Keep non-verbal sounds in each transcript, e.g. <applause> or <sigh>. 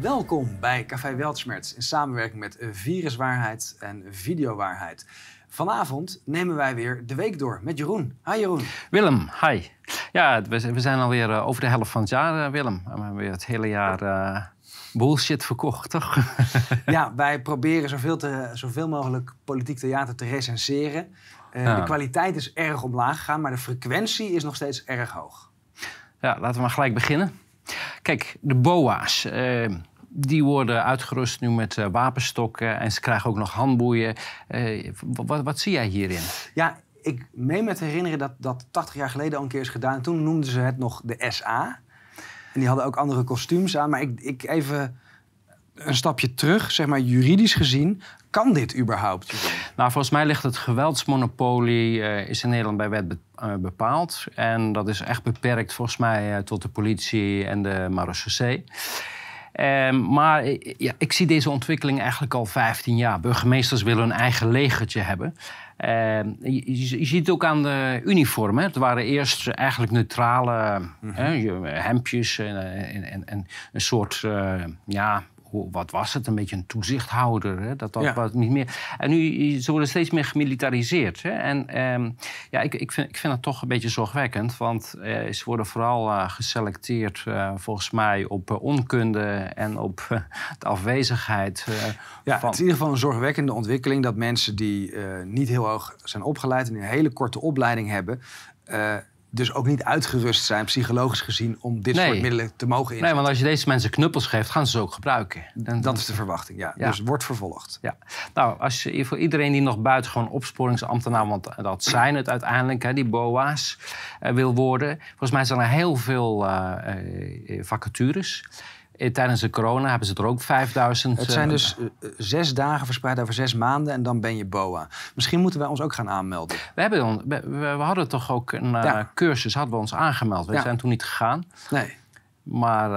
Welkom bij Café Weltschmerz in samenwerking met Viruswaarheid en Videowaarheid. Vanavond nemen wij weer de week door met Jeroen. Hi Jeroen. Willem, hi. Ja, we zijn alweer eh, over de helft van het jaar, eh, Willem. We hebben weer het hele jaar uh, bullshit verkocht, toch? <laughs> <laughs> ja, wij proberen zoveel, te, zoveel mogelijk politiek theater te recenseren. De kwaliteit is erg omlaag gegaan, maar de frequentie is nog steeds erg hoog. Ja, laten we maar gelijk beginnen. Kijk, de BOA's. Uh, die worden uitgerust nu met uh, wapenstokken en ze krijgen ook nog handboeien. Uh, wat, wat, zie jij hierin? Ja, ik meen me te herinneren dat dat 80 jaar geleden al een keer is gedaan. Toen noemden ze het nog de SA. En die hadden ook andere kostuums aan. Maar ik, ik even een stapje terug, zeg maar juridisch gezien, kan dit überhaupt? Nou, volgens mij ligt het geweldsmonopolie uh, is in Nederland bij wet bepaald. En dat is echt beperkt volgens mij tot de politie en de marechaussee. Ehm, maar eh, ja, ik zie deze ontwikkeling eigenlijk al 15 jaar. Burgemeesters willen een eigen legertje hebben. Ehm, je, je, ziet het ook aan de uniformen. Het waren eerst eigenlijk neutrale mm hemdjes en, en, en, een soort uh, ja, wat was het? Een beetje een toezichthouder. Hè? Dat, dat niet meer. En nu ze worden steeds meer gemilitariseerd. Hè? En ehm, ja, ik, ik, vind, ik vind dat toch een beetje zorgwekkend. Want eh, ze worden vooral uh, geselecteerd, uh, volgens mij, op uh, onkunde en op de afwezigheid. ja, van... het is in ieder geval een zorgwekkende ontwikkeling dat mensen die niet heel hoog zijn opgeleid en een hele korte opleiding hebben dus ook niet uitgerust zijn, psychologisch gezien, om dit soort middelen te mogen inzetten. Nee, want als je deze mensen knuppels geeft, gaan ze ze ook gebruiken. Dan, dat is de verwachting, ja. Dus wordt vervolgd. Ja. Nou, als je, voor iedereen die nog buitengewoon opsporingsambtenaar, want dat zijn het uiteindelijk, hè, die BOA's, uh, wil worden. Volgens mij zijn er heel veel uh, uh, vacatures. Eh, tijdens de corona hebben ze er ook 5000. Het zijn eh, dus eh, zes dagen verspreid over zes maanden en dan ben je BOA. Misschien moeten wij ons ook gaan aanmelden. We, hebben, we, we hadden toch ook een cursus, hadden we ons aangemeld. We zijn toen niet gegaan. Nee. Maar,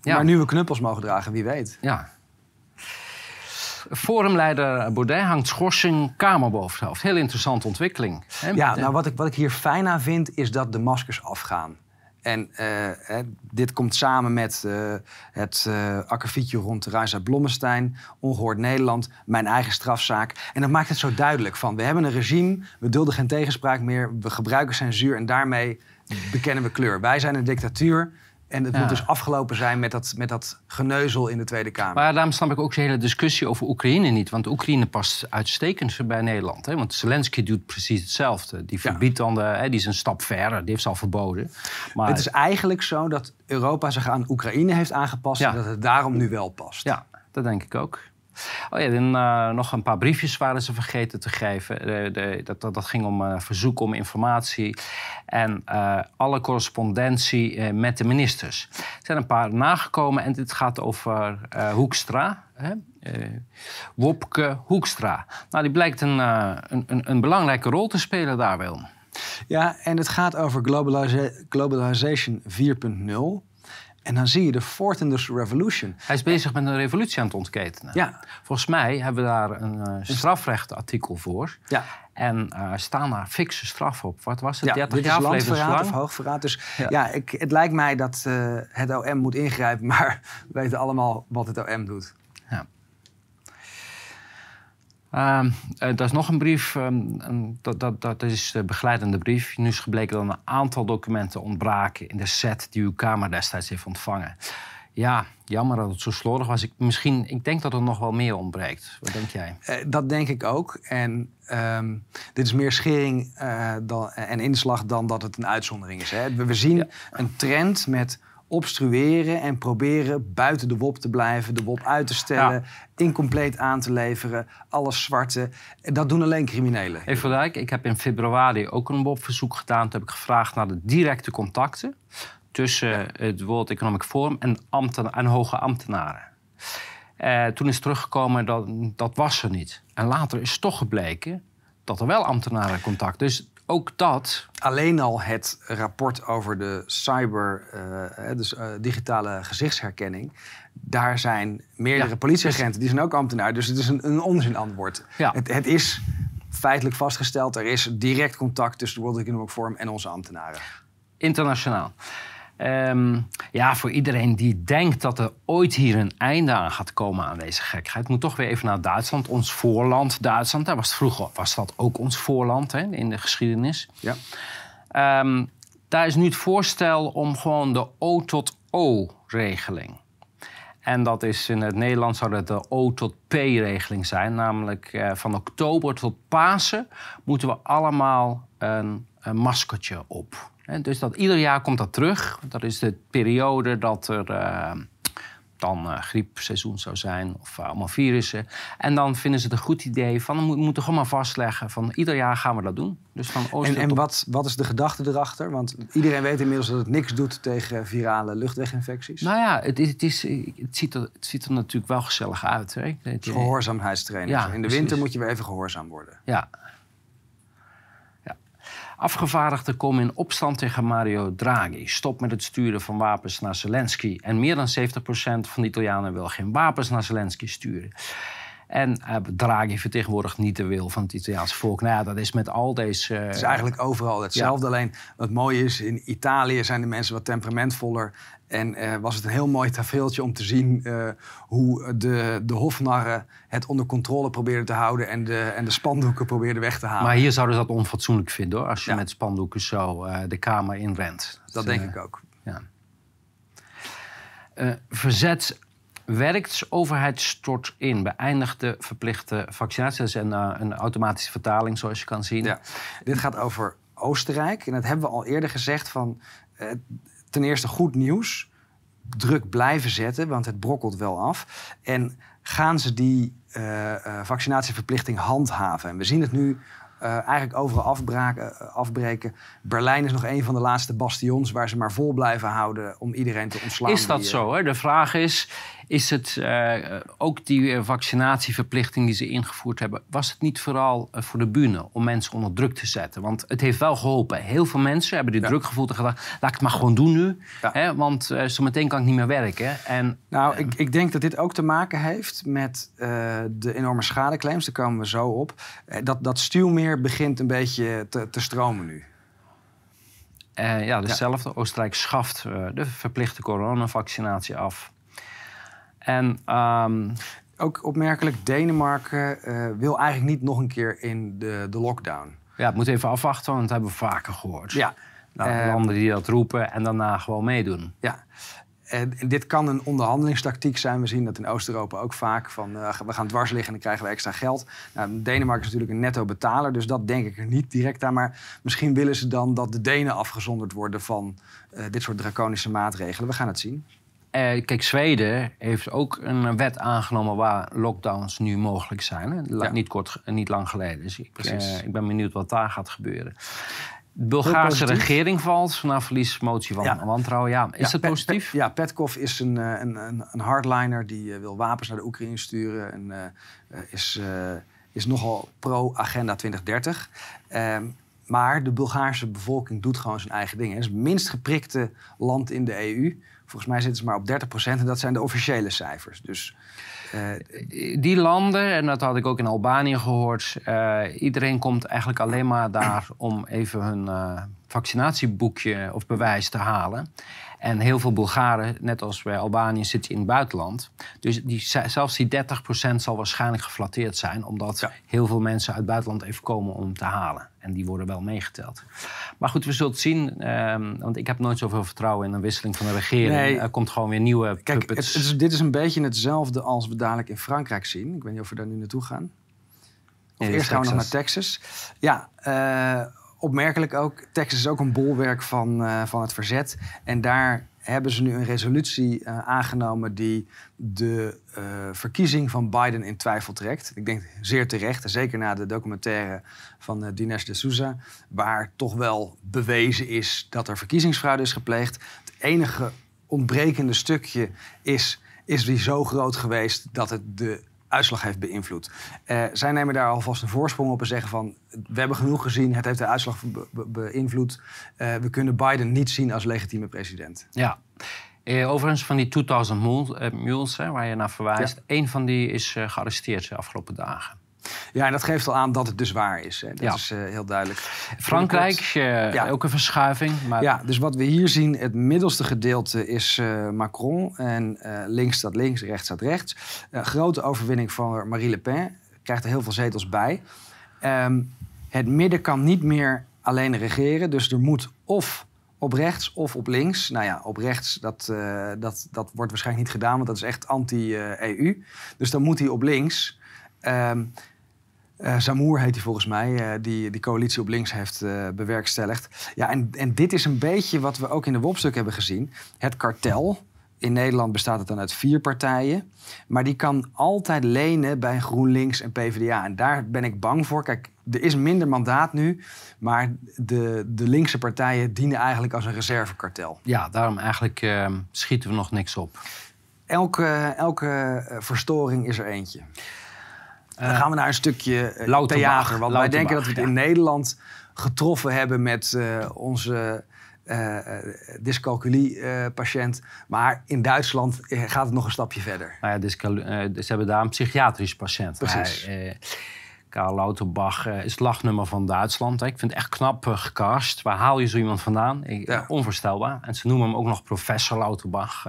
ja. maar nu we knuppels mogen dragen, wie weet. Ja. Forumleider Baudet hangt schorsing kamer boven het hoofd. Heel interessante ontwikkeling. Ja, nou wat ik, wat ik hier fijn aan vind, is dat de maskers afgaan. En uh, dit komt samen met uh, het uh, akkefietje rond Ruisa Blommestein, Ongehoord Nederland, mijn eigen strafzaak. En dat maakt het zo duidelijk van, we hebben een regime, we dulden geen tegenspraak meer, we gebruiken censuur en daarmee bekennen we kleur. Wij zijn een dictatuur en het moet dus afgelopen zijn met dat, met dat geneuzel in de Tweede Kamer. Maar daarom snap ik ook de hele discussie over Oekraïne niet. Want Oekraïne past uitstekend bij Nederland. Hè? Want Zelensky doet precies hetzelfde. Die verbiedt dan de, hè, die is een stap verder, die heeft ze al verboden. Maar... Het is eigenlijk zo dat Europa zich aan Oekraïne heeft aangepast... en dat het daarom nu wel past. Ja, dat denk ik ook. Oh ja, dan, uh, nog een paar briefjes waren ze vergeten te geven. De, dat, dat, ging om uh, verzoek om informatie en uh, alle correspondentie met de ministers. Er zijn een paar nagekomen en dit gaat over Hoekstra. Hè? Wopke Hoekstra. Nou, die blijkt een, een, een, een belangrijke rol te spelen daar wel. Ja, en het gaat over globaliza Globalization 4.0. En dan zie je de Fourth Industrial Revolution. Hij is bezig met een revolutie aan het ontketenen. Ja. Volgens mij hebben we daar een uh, strafrechtartikel voor. Ja. En uh, staan daar fikse straf op. Wat was het? Ja, 30 jaar landverraad of hoogverraad. Dus ja, ja ik, het lijkt mij dat uh, het OM moet ingrijpen. <laughs> Maar we weten allemaal wat het OM doet. Uh, dat is nog een brief, um, dat, dat, dat is de begeleidende brief. Nu is gebleken dat een aantal documenten ontbraken in de set die uw Kamer destijds heeft ontvangen. Ja, jammer dat het zo slordig was. Ik, misschien, ik denk dat er nog wel meer ontbreekt. Wat denk jij? Uh, dat denk ik ook. En um, dit is meer schering dan, en inslag dan dat het een uitzondering is. Hè? We, zien ja. een trend met obstrueren en proberen buiten de WOP te blijven, de WOP uit te stellen, ja. incompleet aan te leveren, alles zwarte. Dat doen alleen criminelen. Even Dijk, ik heb in februari ook een WOP-verzoek gedaan. Toen heb ik gevraagd naar de directe contacten tussen ja. het World Economic Forum en, ambten en hoge ambtenaren. Uh, toen is teruggekomen dat dat was er niet. En later is toch gebleken dat er wel ambtenaren contact. Dus ook dat. Alleen al het rapport over de cyber, uh, dus uh, digitale gezichtsherkenning. Daar zijn meerdere ja, politieagenten, die zijn ook ambtenaar. Dus het is een, een onzinantwoord. Ja. Het, het is feitelijk vastgesteld. Er is direct contact tussen de World Economic Forum en onze ambtenaren. Internationaal. Ehm, ja, voor iedereen die denkt dat er ooit hier een einde aan gaat komen aan deze gekheid, moet toch weer even naar Duitsland, ons voorland Duitsland. Daar was vroeger was dat ook ons voorland hè, in de geschiedenis. Ja. Ehm, daar is nu het voorstel om gewoon de O tot O-regeling. En dat is in het Nederlands zou dat de O tot P-regeling zijn. Namelijk eh, van oktober tot Pasen moeten we allemaal een, een maskertje op. Dus dat ieder jaar komt dat terug. Dat is de periode dat er eh, dan eh, griepseizoen zou zijn of eh, allemaal virussen. En dan vinden ze het een goed idee van we moeten moet gewoon maar vastleggen van ieder jaar gaan we dat doen. Dus van oosten En, en tot- wat, wat is de gedachte erachter? Want iedereen weet inmiddels dat het niks doet tegen virale luchtweginfecties. Nou ja, het, is, het, is, het, ziet er, het ziet er natuurlijk wel gezellig uit. Hè? Gehoorzaamheidstraining. Ja, In de precies. winter moet je weer even gehoorzaam worden. Ja. Afgevaardigden komen in opstand tegen Mario Draghi. Stop met het sturen van wapens naar Zelensky. En meer dan 70% van de Italianen wil geen wapens naar Zelensky sturen. En eh, Draghi vertegenwoordigt niet de wil van het Italiaanse volk. Nou ja, dat is met al deze... eh, Het is eigenlijk overal hetzelfde. Alleen wat mooi is, in Italië zijn de mensen wat temperamentvoller. En eh, was het een heel mooi tafereeltje om te zien eh, hoe de, de hofnarren het onder controle probeerden te houden en de, en de spandoeken probeerden weg te halen. Maar hier zouden ze dat onfatsoenlijk vinden hoor. Als je Ja. met spandoeken zo eh, de kamer inrent. dat eh, denk ik ook. Ja. Eh, verzet werkt, overheid stort in. Beëindigt de verplichte vaccinatie. Dat is een, eh, een automatische vertaling, zoals je kan zien. Ja. Dit gaat over Oostenrijk. En dat hebben we al eerder gezegd van... eh, ten eerste goed nieuws. Druk blijven zetten, want het brokkelt wel af. En gaan ze die eh, vaccinatieverplichting handhaven? En we zien het nu eigenlijk overal afbraken, afbreken. Berlijn is nog een van de laatste bastions... waar ze maar vol blijven houden om iedereen te ontslaan. Is dat die, zo? Hè? De vraag is, is het eh, ook die eh, vaccinatieverplichting die ze ingevoerd hebben... was het niet vooral eh, voor de bühne om mensen onder druk te zetten? Want het heeft wel geholpen. Heel veel mensen hebben die Ja. druk gevoeld en gedacht... laat ik het maar gewoon doen nu, Ja. hè? want zo meteen kan ik niet meer werken. En Nou, ik, ik denk dat dit ook te maken heeft met de enorme schadeclaims. Daar komen we zo op. Dat, dat stuwmeer begint een beetje te, te stromen nu. Ja, dezelfde. Oostenrijk schaft de verplichte coronavaccinatie af. En ehm, Ook opmerkelijk, Denemarken eh, wil eigenlijk niet nog een keer in de, de lockdown. ja, het moet even afwachten, want dat hebben we vaker gehoord. Ja, Nou, Eh, landen die dat roepen en daarna gewoon meedoen. ja. En dit kan een onderhandelingstactiek zijn. We zien dat in Oost-Europa ook vaak. Van, eh, we gaan dwars liggen en dan krijgen we extra geld. Nou, Denemarken is natuurlijk een netto betaler. Dus dat denk ik er niet direct aan. Maar misschien willen ze dan dat de Denen afgezonderd worden van dit soort draconische maatregelen. We gaan het zien. Eh, kijk, Zweden heeft ook een wet aangenomen waar lockdowns nu mogelijk zijn. hè. La- Ja. Niet, kort, niet lang geleden. Dus ik, Precies. eh, ik ben benieuwd wat daar gaat gebeuren. De Bulgaarse regering valt na verliesmotie van Ja. wantrouwen. Ja, is Ja, dat Pet- positief? Pet- ja, Petkov is een, eh, een, een, een hardliner die eh, wil wapens naar de Oekraïne sturen. En eh, is, eh, is nogal pro-agenda 2030. Ehm, maar de Bulgaarse bevolking doet gewoon zijn eigen ding. Het is het minst geprikte land in de EU. Volgens mij zitten ze maar op 30% en dat zijn de officiële cijfers. Dus eh, Die landen, en dat had ik ook in Albanië gehoord, eh, iedereen komt eigenlijk alleen maar daar om even hun eh, vaccinatieboekje of bewijs te halen. En heel veel Bulgaren, net als bij Albanië, zitten in het buitenland. Dus die, zelfs die 30% zal waarschijnlijk geflatteerd zijn, omdat Ja. heel veel mensen uit het buitenland even komen om te halen. En die worden wel meegeteld. Maar goed, we zullen het zien. ehm, want ik heb nooit zoveel vertrouwen in een wisseling van de regering. Nee. Er komt gewoon weer nieuwe kijk, het, puppets. het is, dit is een beetje hetzelfde als we dadelijk in Frankrijk zien. Ik weet niet of we daar nu naartoe gaan. Of eerst gaan we nog naar Texas. Texas. Ja, eh, opmerkelijk ook. Texas is ook een bolwerk van, eh, van het verzet. En daar hebben ze nu een resolutie eh, aangenomen die de eh, verkiezing van Biden in twijfel trekt. Ik denk zeer terecht, zeker na de documentaire van eh, Dinesh D'Souza, waar toch wel bewezen is dat er verkiezingsfraude is gepleegd. Het enige ontbrekende stukje is, is die zo groot geweest dat het de uitslag heeft beïnvloed. Eh, zij nemen daar alvast een voorsprong op en zeggen van... we hebben genoeg gezien, het heeft de uitslag be- be- beïnvloed. Eh, we kunnen Biden niet zien als legitieme president. Ja. Eh, overigens van die 2000 mul- eh, mules, hè, waar je naar verwijst. één van die is gearresteerd de afgelopen dagen. Ja, en dat geeft al aan dat het dus waar is. Hè. Dat Ja. is eh, heel duidelijk. Frankrijk, eh, Ja. ook een verschuiving. Maar Ja, dus wat we hier zien, het middelste gedeelte is eh, Macron. En links staat links, rechts staat rechts. Grote overwinning van Marie Le Pen. Krijgt er heel veel zetels bij. Ehm, het midden kan niet meer alleen regeren. Dus er moet of op rechts of op links. Nou ja, op rechts, dat, dat, dat wordt waarschijnlijk niet gedaan, want dat is echt anti-EU. dus dan moet hij op links. Ehm eh, Zamour heet hij volgens mij, eh, die die coalitie op links heeft eh, bewerkstelligd. Ja, en, en dit is een beetje wat we ook in de WOP-stuk hebben gezien. Het kartel. In Nederland bestaat het dan uit vier partijen. Maar die kan altijd lenen bij GroenLinks en PvdA. En daar ben ik bang voor. Kijk, er is minder mandaat nu. Maar de, de linkse partijen dienen eigenlijk als een reservekartel. ja, daarom eigenlijk eh, schieten we nog niks op. Elke, elke verstoring is er eentje. Dan gaan we naar een stukje eh, theater. Want wij denken dat we het ja. in Nederland getroffen hebben met eh, onze eh dyscalculie-patiënt. maar in Duitsland eh, gaat het nog een stapje verder. Nou ja, dus, eh, ze hebben daar een psychiatrisch patiënt. Precies. Hij, eh, Karl Lauterbach eh, is het lagnummer van Duitsland. hè. Ik vind het echt knap uh, gecast. Waar haal je zo iemand vandaan? Ik, Ja. Onvoorstelbaar. En ze noemen hem ook nog professor Lauterbach.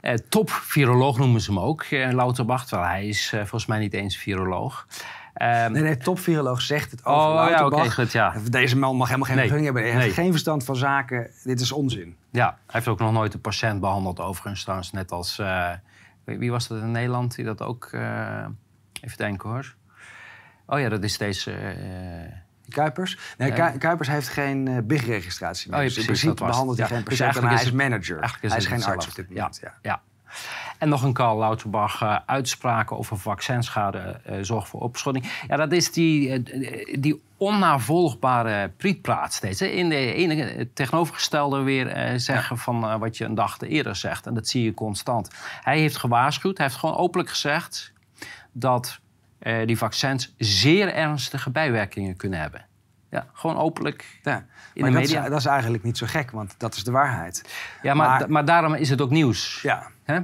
Eh. Eh, top viroloog noemen ze hem ook, eh, Lauterbach. Terwijl hij is eh, volgens mij niet eens viroloog. Ehm, Nee, nee, topviroloog zegt het over oh ja, goed, ja. Deze man mag helemaal geen Nee. vergunning hebben. Hij heeft geen verstand van zaken. Dit is onzin. Ja, hij heeft ook nog nooit een patiënt behandeld overigens. Trouwens, net als... wie was dat in Nederland die dat ook... even denken hoor. Oh ja, dat is deze... Kuipers? Nee, Kuipers heeft geen eh BIG-registratie meer. Oh ja, dus in principe behandelt hij geen dus patiënt. eigenlijk hij is is het- manager. Eigenlijk hij is is geen arts op dit moment. Ja. ja. En nog een Karl Lauterbach. eh, uitspraken over vaccinschade eh zorg voor opschudding. Ja, dat is die, die onnavolgbare prietpraat steeds. Hè. In de ene het tegenovergestelde weer zeggen van wat je een dag eerder zegt. En dat zie je constant. Hij heeft gewaarschuwd. Hij heeft gewoon openlijk gezegd dat eh, die vaccins zeer ernstige bijwerkingen kunnen hebben. Ja, gewoon openlijk. Ja. In maar de dat is, media. dat is eigenlijk niet zo gek, want dat is de waarheid. Ja, maar, Maar- maar, daarom is het ook nieuws. Ja, Hè?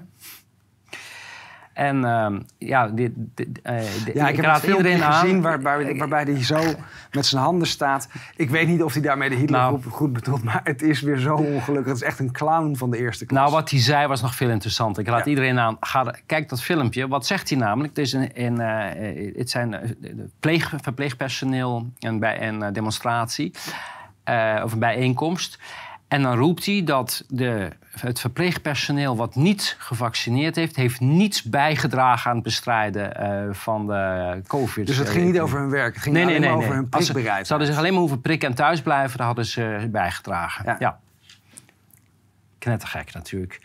En ehm, ja, dit, dit, eh, ja ik, heb raad iedereen aan. gezien waar, waar- waarbij hij zo met zijn handen staat. Ik weet niet of hij daarmee de Hitlergroep Nou. goed bedoelt, maar het is weer zo ongelukkig. Het is echt een clown van de eerste klas. Nou, wat hij zei was nog veel interessanter. Ik raad Ja. iedereen aan, ga, kijk dat filmpje. Wat zegt hij namelijk? Het, is een, eh, het zijn eh, pleeg, verpleegpersoneel en bij een eh, demonstratie eh, of een bijeenkomst. En dan roept hij dat de, het verpleegpersoneel wat niet gevaccineerd heeft... heeft niets bijgedragen aan het bestrijden eh, van de covid. Dus het ging niet over hun werk, het ging Nee, alleen nee. maar over hun Als ze, prikbereidheid. ze hadden zich alleen maar hoeven prikken en thuis blijven. Daar hadden ze bijgedragen. Ja. Ja. Knettergek natuurlijk.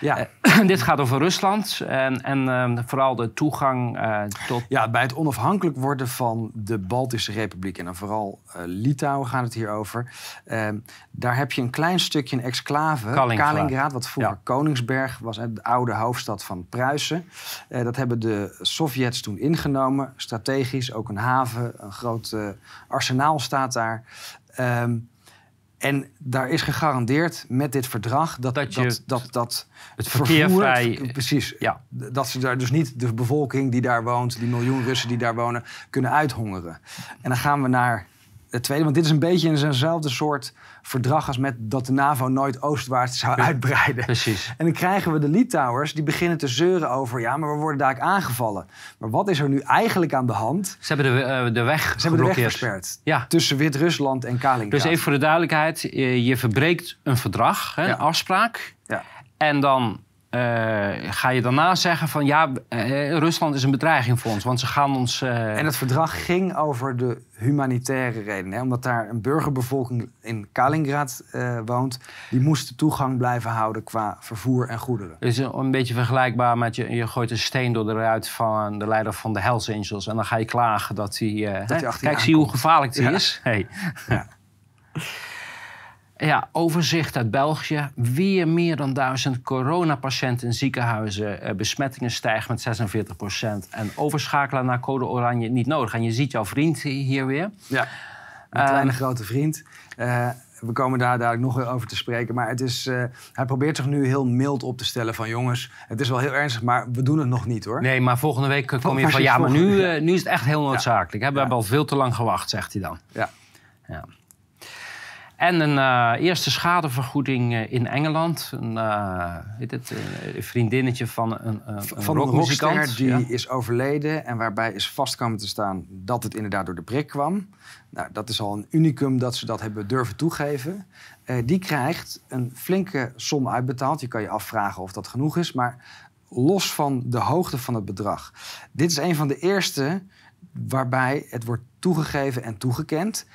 Ja. Eh, <clears throat> dit gaat over Rusland en, en eh, vooral de toegang eh, tot... Ja, bij het onafhankelijk worden van de Baltische Republiek en dan vooral eh, Litouwen gaat het hier over. Ehm, daar heb je een klein stukje een exclave, Kaliningrad. wat vroeger Ja. Koningsberg was, de oude hoofdstad van Pruisen. Dat hebben de Sovjets toen ingenomen, strategisch, ook een haven, een groot arsenaal staat daar. Ehm, en daar is gegarandeerd met dit verdrag dat Dat je dat, dat, dat het verkeer vervoer- vrij- Precies. Ja. Dat ze daar dus niet de bevolking die daar woont, die miljoen Russen die daar wonen, kunnen uithongeren. En dan gaan we naar het tweede, want dit is een beetje in zijnzelfde soort verdrag als met dat de NAVO nooit oostwaarts zou uitbreiden. Precies. En dan krijgen we de Litouwers die beginnen te zeuren over, ja, maar we worden daar aangevallen. Maar wat is er nu eigenlijk aan de hand? Ze hebben de, eh, de weg Ze hebben de weg Ja. tussen Wit-Rusland en Kaliningrad. Dus even voor de duidelijkheid. Je, je verbreekt een verdrag, hè, Ja. een afspraak. Ja. En dan eh, ga je daarna zeggen van... ja, eh, Rusland is een bedreiging voor ons. Want ze gaan ons... eh, En het verdrag ging over de humanitaire redenen. Hè? Omdat daar een burgerbevolking in Kaliningrad woont. Die moest toegang blijven houden qua vervoer en goederen. Het is een beetje vergelijkbaar met je, je gooit een steen door de ruit van de leider van de Hells Angels. En dan ga je klagen dat hij. je kijk, zie hoe gevaarlijk die Ja. is. Hey. Ja. <laughs> Ja, overzicht uit België. Weer meer dan duizend coronapatiënten in ziekenhuizen. Eh, besmettingen stijgen met 46% En overschakelen naar code oranje niet nodig. En je ziet jouw vriend hier weer. Ja. Een kleine Ehm, grote vriend. Eh, we komen daar dadelijk nog over te spreken. Maar het is, uh, hij probeert zich nu heel mild op te stellen van jongens, het is wel heel ernstig, maar we doen het nog niet hoor. Nee, maar volgende week kom je van ja, maar nu, nu is het echt heel noodzakelijk. Ja. We hebben al veel te lang gewacht, zegt hij dan. Ja. ja. En een uh, eerste schadevergoeding uh, in Engeland. Een, uh, het, een vriendinnetje van een, een van een rockster die ja. is overleden en waarbij is vast komen te staan dat het inderdaad door de prik kwam. Nou, dat is al een unicum dat ze dat hebben durven toegeven. die krijgt een flinke som uitbetaald. Je kan je afvragen of dat genoeg is, maar los van de hoogte van het bedrag. Dit is een van de eerste waarbij het wordt toegegeven en toegekend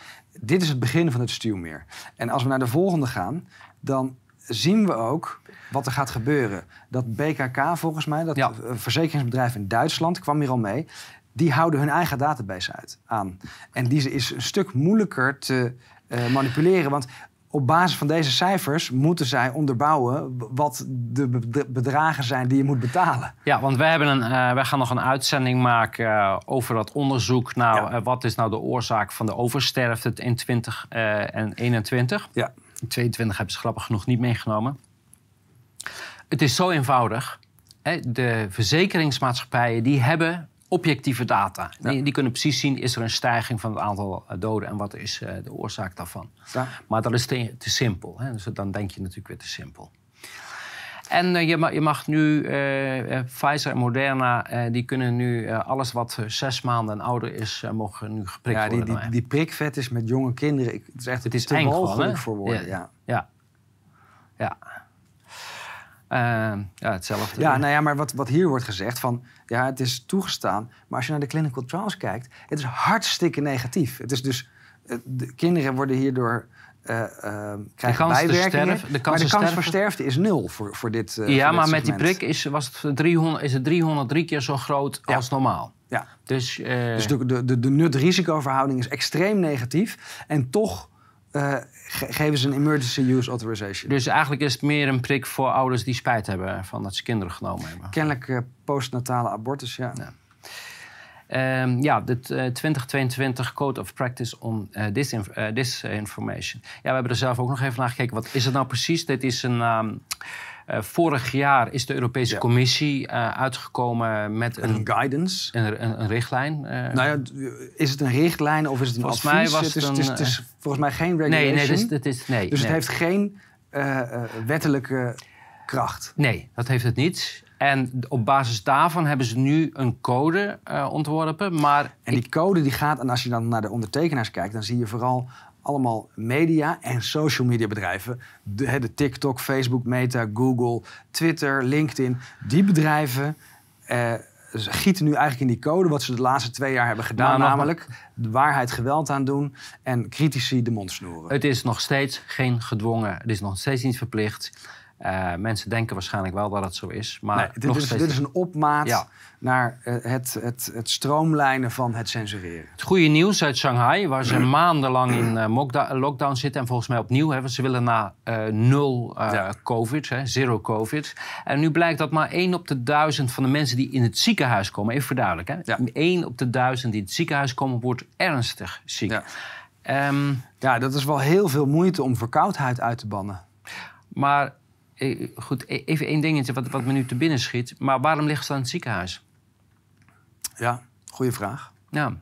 dit is het begin van het stuwmeer. En als we naar de volgende gaan, dan zien we ook wat er gaat gebeuren. Dat BKK volgens mij, dat ja. verzekeringsbedrijf in Duitsland, kwam hier al mee. Die houden hun eigen database uit aan. En die is een stuk moeilijker te uh, manipuleren. Want op basis van deze cijfers moeten zij onderbouwen wat de bedragen zijn die je moet betalen. Ja, want wij, hebben een, uh, wij gaan nog een uitzending maken uh, over dat onderzoek. Nou, uh, wat is nou de oorzaak van de oversterfte in 2021? Ja. In 22 hebben ze grappig genoeg niet meegenomen. Het is zo eenvoudig. Hè? De verzekeringsmaatschappijen die hebben objectieve data. Die, die, kunnen precies zien, is er een stijging van het aantal eh, doden en wat is uh, de oorzaak daarvan. Ja. Maar dat is te, te simpel. Hè? Dus dan denk je natuurlijk weer te simpel. En uh, je, mag, je, mag, nu, Pfizer en Moderna, die kunnen nu alles wat zes maanden ouder is, mogen nu geprikt ja, die, worden. Die, die prikvet is met jonge kinderen, het is echt het is te eng voor woorden. Ja. ja. ja. Uh, ja, hetzelfde. Ja, nou ja, maar wat, wat hier wordt gezegd van... ja, het is toegestaan, maar als je naar de clinical trials kijkt... het is hartstikke negatief. Het is dus... Eh, de kinderen worden hierdoor... Uh, uh, krijgen bijwerkingen, de kans maar de kans voor sterfte is nul voor, voor dit uh, Ja, voor maar met die prik is, was het 300, is het 303 keer zo groot ja. als normaal. Ja. Dus, dus de, de, de nut-risicoverhouding is extreem negatief. En toch uh, geven ze een emergency use authorization. Dus eigenlijk is het meer een prik voor ouders die spijt hebben van dat ze kinderen genomen hebben. Kennelijk uh, postnatale abortus, ja. Ja, um, ja de uh, 2022 Code of Practice on disinf Disinformation. Ja, we hebben er zelf ook nog even naar gekeken. Wat is het nou precies? Dit is een... Um, uh, vorig jaar is de Europese ja. Commissie uh, uitgekomen met een, een guidance. Een, een, een richtlijn. Uh, nou ja, is het een richtlijn of is het een volgens advies? Mij was het, is, het, is, het is volgens mij geen regulation. Nee, nee, het is, nee dus nee. het heeft geen wettelijke kracht. Nee, dat heeft het niet. En op basis daarvan hebben ze nu een code uh, ontworpen. Maar en die code die gaat, en als je dan naar de ondertekenaars kijkt, dan zie je vooral allemaal media en social media bedrijven. De, de TikTok, Facebook, Meta, Google, Twitter, LinkedIn. Die bedrijven eh, gieten nu eigenlijk in die code wat ze de laatste twee jaar hebben gedaan. Maar namelijk de waarheid geweld aan doen en critici de mond snoeren. Het is nog steeds geen gedwongen, het is nog steeds niet verplicht. Uh, mensen denken waarschijnlijk wel dat het zo is. Maar nee, dit, is, steeds... dit is een opmaat ja. naar uh, het, het, het stroomlijnen van het censureren. Het goede nieuws uit Shanghai, waar ze <clears throat> maandenlang in uh, lockdown zitten. En volgens mij opnieuw, hè, ze willen naar nul ja. COVID, hè, zero COVID. En nu blijkt dat maar één op de duizend van de mensen die in het ziekenhuis komen... even verduidelijk, hè, ja. één op de duizend die in het ziekenhuis komen... wordt ernstig ziek. Ja. Um, ja, dat is wel heel veel moeite om verkoudheid uit te bannen. Maar goed, e-, even één dingetje wat, wat me nu te binnen schiet. Maar waarom ligt ze aan het ziekenhuis? Ja, goede vraag. Ja.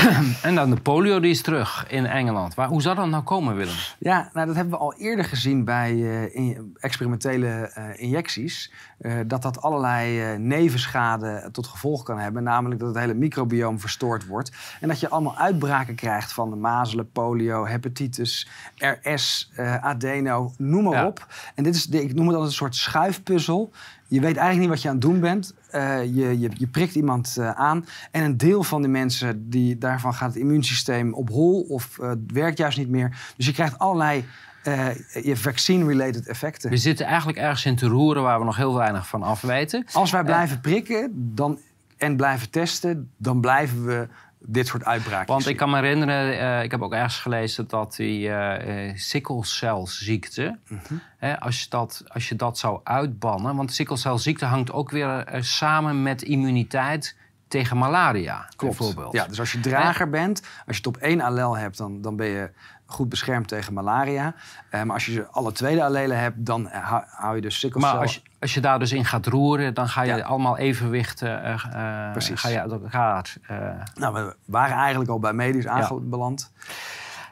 <clears throat> en dan de polio, die is terug in Engeland. Waar, hoe zou dat nou komen, Willem? Ja, nou, dat hebben we al eerder gezien bij uh, in, experimentele uh, injecties. Uh, dat dat allerlei nevenschade tot gevolg kan hebben. Namelijk dat het hele microbioom verstoord wordt. En dat je allemaal uitbraken krijgt van de mazelen, polio, hepatitis, RS, adeno, noem maar ja. op. En dit is, ik noem het een soort schuifpuzzel. Je weet eigenlijk niet wat je aan het doen bent. Uh, je, je, je, prikt iemand uh, aan. En een deel van de mensen, die, daarvan gaat het immuunsysteem op hol of uh, werkt juist niet meer. Dus je krijgt allerlei je vaccine-related effecten. We zitten eigenlijk ergens in te roeren waar we nog heel weinig van af weten. Als wij blijven prikken dan, en blijven testen, dan blijven we dit soort uitbraken. Want ik kan me herinneren, uh, ik heb ook ergens gelezen dat die uh, uh, sikkelcelziekte, mm -hmm. als, je dat, als je dat zou uitbannen, want sikkelcelziekte hangt ook weer samen met immuniteit tegen malaria, Klopt. bijvoorbeeld. Ja, dus als je drager bent, als je het op één allel hebt, dan, dan ben je goed beschermd tegen malaria. Eh, maar als je alle tweede allelen hebt, dan eh, hou, je dus sikkelcel. Maar als je, als je daar dus in gaat roeren, dan ga je Ja. allemaal evenwichten eh, Precies. ga je uit elkaar. Nou, we waren eigenlijk al bij medisch aangebeland.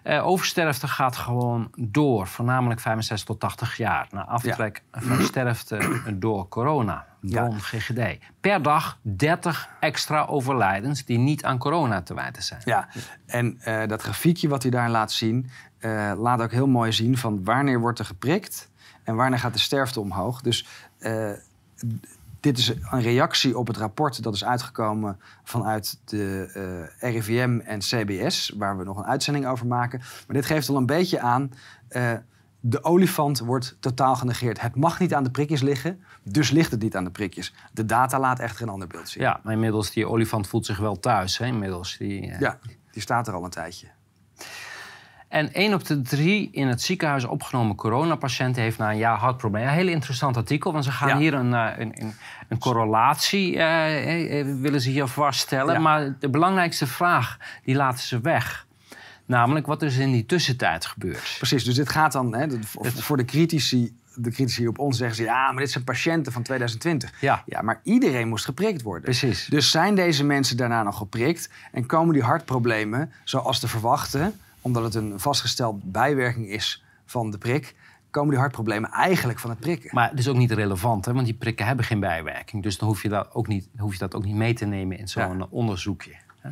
Eh, oversterfte gaat gewoon door, voornamelijk 65 tot 80 jaar. Na aftrek van sterfte <clears throat> door corona, Ja. bron GGD. Per dag 30 extra overlijdens die niet aan corona te wijten zijn. Ja, en eh, dat grafiekje wat u daar laat zien, eh, laat ook heel mooi zien van wanneer wordt er geprikt en wanneer gaat de sterfte omhoog. Dus eh, dit is een reactie op het rapport dat is uitgekomen vanuit de eh, RIVM en CBS, waar we nog een uitzending over maken. Maar dit geeft al een beetje aan. eh, de olifant wordt totaal genegeerd. Het mag niet aan de prikjes liggen, dus ligt het niet aan de prikjes. De data laat echter een ander beeld zien. Ja, maar inmiddels, die olifant voelt zich wel thuis. Hè, inmiddels, die, eh. ja die staat er al een tijdje. En 1 op de drie in het ziekenhuis opgenomen coronapatiënten heeft na een jaar hartproblemen. Een heel interessant artikel, want ze gaan Ja. hier een, eh, een, een, een correlatie eh, eh, willen ze hier vaststellen. Ja. Maar de belangrijkste vraag, die laten ze weg. Namelijk, wat is er in die tussentijd gebeurd? Precies, dus dit gaat dan hè, voor de critici, de critici op ons zeggen ze ja, maar dit zijn patiënten van 2020. Ja. Ja, maar iedereen moest geprikt worden. Precies. Dus zijn deze mensen daarna nog geprikt en komen die hartproblemen zoals te verwachten, omdat het een vastgesteld bijwerking is van de prik, komen die hartproblemen eigenlijk van het prikken. Maar het is ook niet relevant, hè, want die prikken hebben geen bijwerking. Dus dan hoef je dat ook niet, hoef je dat ook niet mee te nemen in zo'n Ja. onderzoekje. hè.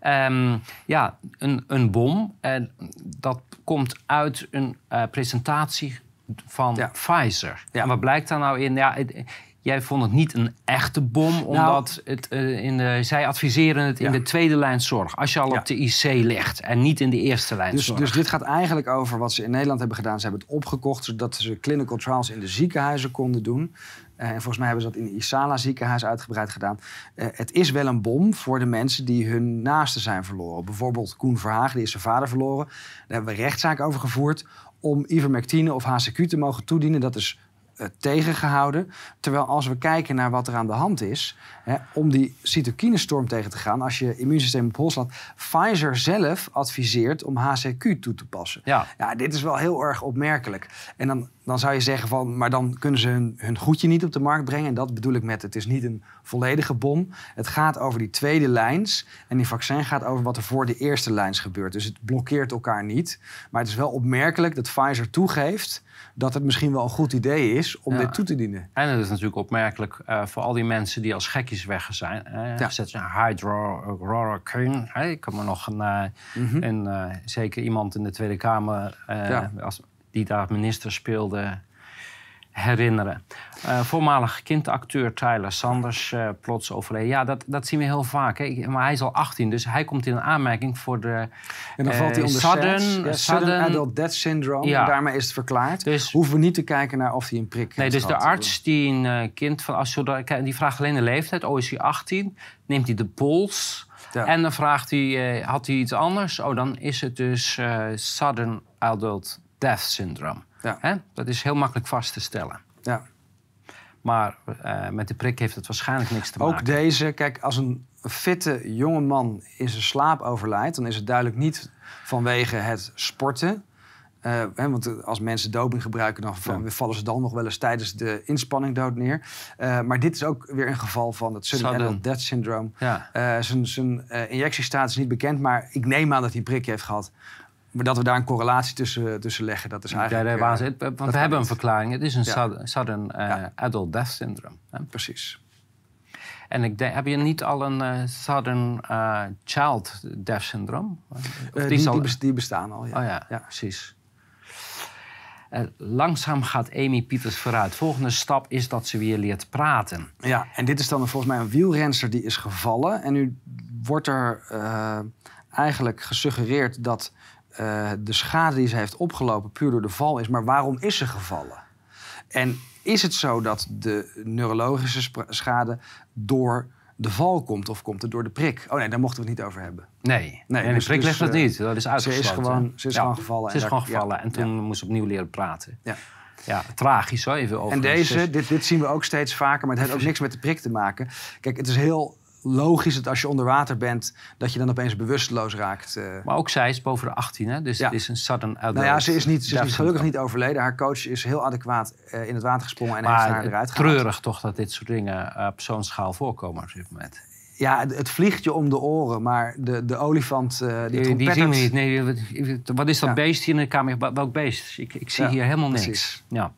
Ehm, ja, een, een bom, en dat komt uit een eh, presentatie van Ja. Pfizer. Ja. En wat blijkt daar nou in? Ja, jij vond het niet een echte bom, omdat het, eh, in de, zij adviseren het in Nou- de tweede lijn zorg. Als je al Ja. op de IC ligt en niet in de eerste lijn Dus, zorg. dus dit gaat eigenlijk over wat ze in Nederland hebben gedaan. Ze hebben het opgekocht zodat ze clinical trials in de ziekenhuizen konden doen. Eh, en volgens mij hebben ze dat in het Isala ziekenhuis uitgebreid gedaan. Eh, het is wel een bom voor de mensen die hun naasten zijn verloren. Bijvoorbeeld Koen Verhagen, die is zijn vader verloren. Daar hebben we rechtszaak over gevoerd om ivermectine of HCQ te mogen toedienen. Dat is tegengehouden. Terwijl als we kijken naar wat er aan de hand is, hè, om die cytokinestorm tegen te gaan, als je immuunsysteem op hol slaat, Pfizer zelf adviseert om HCQ toe te passen. Ja. Ja, dit is wel heel erg opmerkelijk. En dan, dan zou je zeggen van, maar dan kunnen ze hun, hun goedje niet op de markt brengen. En dat bedoel ik met, het is niet een volledige bom. Het gaat over die tweede lijns. En die vaccin gaat over wat er voor de eerste lijns gebeurt. Dus het blokkeert elkaar niet. Maar het is wel opmerkelijk dat Pfizer toegeeft dat het misschien wel een goed idee is om Ja. dit toe te dienen. En het is natuurlijk opmerkelijk eh, voor al die mensen die als gekjes weg zijn. Eh, Ja. Zet ze hydrochloroquine. hè. Ik kan me nog een, een eh, zeker iemand in de Tweede Kamer. Ja. als, die daar minister speelde herinneren. Eh, voormalig kindacteur Tyler Sanders eh, plots overleden. Ja, dat, dat zien we heel vaak. Hè. Maar hij is al 18, dus hij komt in een aanmerking voor de En dan eh, valt hij onder sudden, sudden Adult Death Syndrome. Ja. Daarmee is het verklaard. Dus- Hoeven we niet te kijken naar of hij een prik Nee, dus de arts die een kind van als je- die vraagt alleen de leeftijd, OSC 18, neemt hij de pols Ja. en dan vraagt hij, had hij iets anders? Oh, dan is het dus eh, sudden adult death syndrome. Ja. Hè? Dat is heel makkelijk vast te stellen. Ja. Maar eh, met de prik heeft het waarschijnlijk niks te maken. Ook deze, kijk, als een fitte jonge man in zijn slaap overlijdt, dan is het duidelijk niet vanwege het sporten. Eh, hè, want als mensen doping gebruiken, dan va- vallen ze dan nog wel eens tijdens de inspanning dood neer. Eh, maar dit is ook weer een geval van het sudden adult death. Ja. Eh, zijn zijn eh, injectiestatus is niet bekend, maar ik neem aan dat hij prik heeft gehad. Maar dat we daar een correlatie tussen, tussen leggen, dat is Ja, eigenlijk... daar eh, waren ze- want we hebben een verklaring. Het is een Ja. sudden, eh, Ja. adult death syndrome. Hè? Precies. En ik denk, heb je niet al een eh, sudden child death syndrome? Die, al- bestaan al, ja. Oh ja, Ja. precies. Langzaam gaat Amy Pieters vooruit. Volgende stap is dat ze weer leert praten. Ja, en dit is dan volgens mij een wielrenster die is gevallen. En nu wordt er eigenlijk gesuggereerd dat eh, de schade die ze heeft opgelopen puur door de val is. Maar waarom is ze gevallen? En is het zo dat de neurologische schade door de val komt of komt het door de prik? Oh nee, daar mochten we het niet over hebben. Nee, Nee, en dus- de prik dus, ligt het eh, niet. Dat is Ze uitgesloten. is gewoon, ze is Ja, gewoon gevallen. Ze is en gewoon daar- gevallen ja, en toen ja. moest ze opnieuw leren praten. Ja. Ja, tragisch hoor, even over. En deze, dit, dit zien we ook steeds vaker, maar het heeft ook <laughs> niks met de prik te maken. Kijk, het is heel logisch dat als je onder water bent, dat je dan opeens bewusteloos raakt. eh. Maar ook zij is boven de 18, hè? dus Ja. het is een sudden adult. Nou ja, ze is, niet, ze is niet, gelukkig niet overleden. Haar coach is heel adequaat eh, in het water gesprongen en heeft Maar haar eruit gehaald. treurig toch dat dit soort dingen eh, op zo'n schaal voorkomen op dit moment. Ja, het, vliegt je om de oren, maar de, de olifant, eh, die Die, die zien we niet. Nee, wat- is dat Ja. beest hier in de kamer? Welk beest? Ik, ik zie Ja, hier helemaal niks. precies. Ja.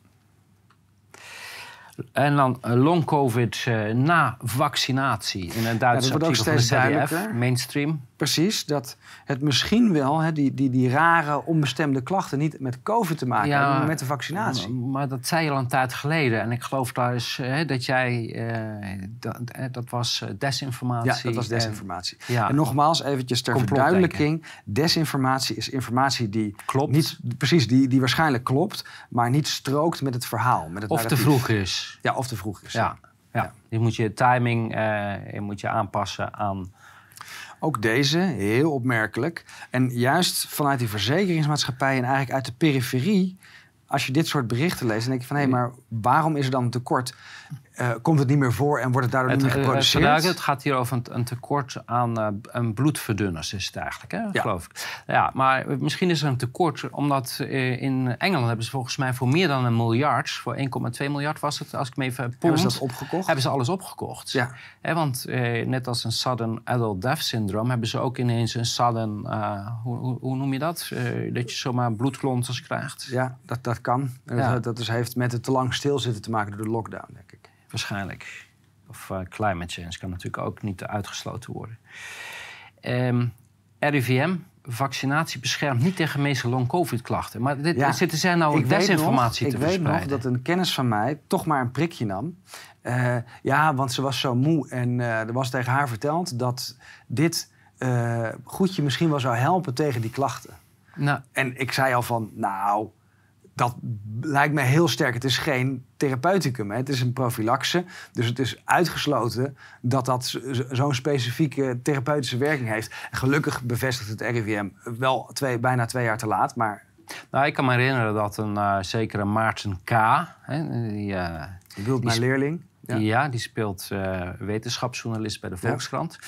En dan eh, long covid eh, na vaccinatie in een Duitse dat wordt ook artikel van de duidelijker. mainstream. Precies, dat het misschien wel, hè, die, die, die rare onbestemde klachten... niet met COVID te maken hebben, maar met de vaccinatie. Maar dat zei je al een tijd geleden. En ik geloof daar is, eh, dat jij... eh, dat, dat was eh, desinformatie. Ja, dat was en- desinformatie. ja. En nogmaals, eventjes ter verduidelijking. Desinformatie is informatie die Klopt. niet precies die, die waarschijnlijk klopt, maar niet strookt met het verhaal. Met het of te vroeg is. Ja, of te vroeg is. Ja. Ja. Moet je timing eh, moet je aanpassen aan... Ook deze, heel opmerkelijk. En juist vanuit die verzekeringsmaatschappij en eigenlijk uit de periferie, als je dit soort berichten leest, dan denk je van hé, maar waarom is er dan een tekort? Eh, komt het niet meer voor en wordt het daardoor Het, niet meer eh, geproduceerd? verduidelijk, het gaat hier over een, een tekort aan eh, een bloedverdunners, is het eigenlijk, hè? Ja. geloof ik. Ja, maar misschien is er een tekort, omdat in Engeland hebben ze volgens mij voor meer dan een miljard, voor 1,2 miljard was het, als ik me even pond, Hebben ze dat opgekocht? hebben ze alles opgekocht. Ja. Hè, want net als een sudden adult death syndroom hebben ze ook ineens een sudden, hoe, hoe, hoe noem je dat? Dat je zomaar bloedklonters krijgt. Ja, dat, dat kan. Ja. Dat, dat dus heeft met het te lang stilzitten te maken door de lockdown, denk ik. Waarschijnlijk. Of eh, climate change kan natuurlijk ook niet uitgesloten worden. Ehm RIVM, vaccinatie beschermt niet tegen meeste long-covid-klachten. Maar dit, Ja, zitten zij nou desinformatie nog, te Ik weet verspreiden? nog dat een kennis van mij toch maar een prikje nam. Eh, ja, want ze was zo moe en eh, er was tegen haar verteld dat dit eh, goedje misschien wel zou helpen tegen die klachten. Nou, En ik zei al van, nou, dat lijkt me heel sterk. Het is geen therapeuticum, hè. het is een profylaxe. Dus het is uitgesloten dat dat zo'n specifieke therapeutische werking heeft. En gelukkig bevestigt het RIVM wel twee, bijna twee jaar te laat, maar nou, ik kan me herinneren dat een eh, zekere Maarten K. Hè, die, wilt mijn leerling. Ja. Ja. Die, speelt eh, wetenschapsjournalist bij de Volkskrant.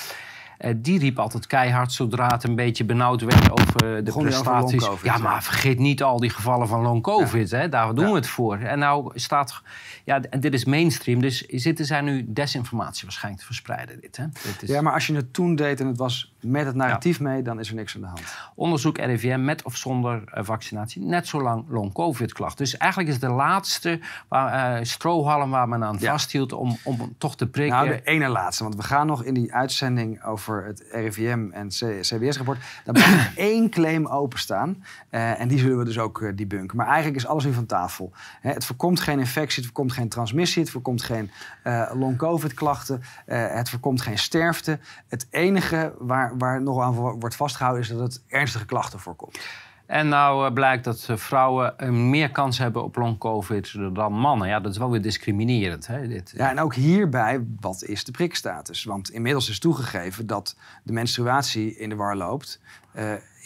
Die riep altijd keihard zodra het een beetje benauwd werd over de Begon over prestaties. ja, maar vergeet niet al die gevallen van long covid. Hè? Daar doen Ja. we het voor. En nou staat. Ja, en dit is mainstream. Dus zitten zij nu desinformatie waarschijnlijk te verspreiden. Dit, hè? dit is Ja, maar als je het toen deed en het was met het narratief mee, dan is er niks aan de hand. onderzoek RIVM met of zonder eh, vaccinatie. Net zo lang long covid klachten. Dus eigenlijk is de laatste waar, eh, strohalm waar men aan Ja. vasthield om, om toch te prikken. Nou, de ene laatste, want we gaan nog in die uitzending over het RIVM en CBS-rapport. Daar blijft <coughs> één claim openstaan. Eh, en die zullen we dus ook debunken. Maar eigenlijk is alles nu van tafel. Hè, het voorkomt geen infectie, het voorkomt geen transmissie, het voorkomt geen long-covid-klachten, het voorkomt geen sterfte. Het enige waar, waar nog aan wo- wordt vastgehouden is dat het ernstige klachten voorkomt. En nou eh, blijkt dat eh, vrouwen eh, meer kans hebben op long-covid dan mannen. Ja, dat is wel weer discriminerend. Hè, dit. Ja, en ook hierbij, wat is de prikstatus? Want inmiddels is toegegeven dat de menstruatie in de war loopt.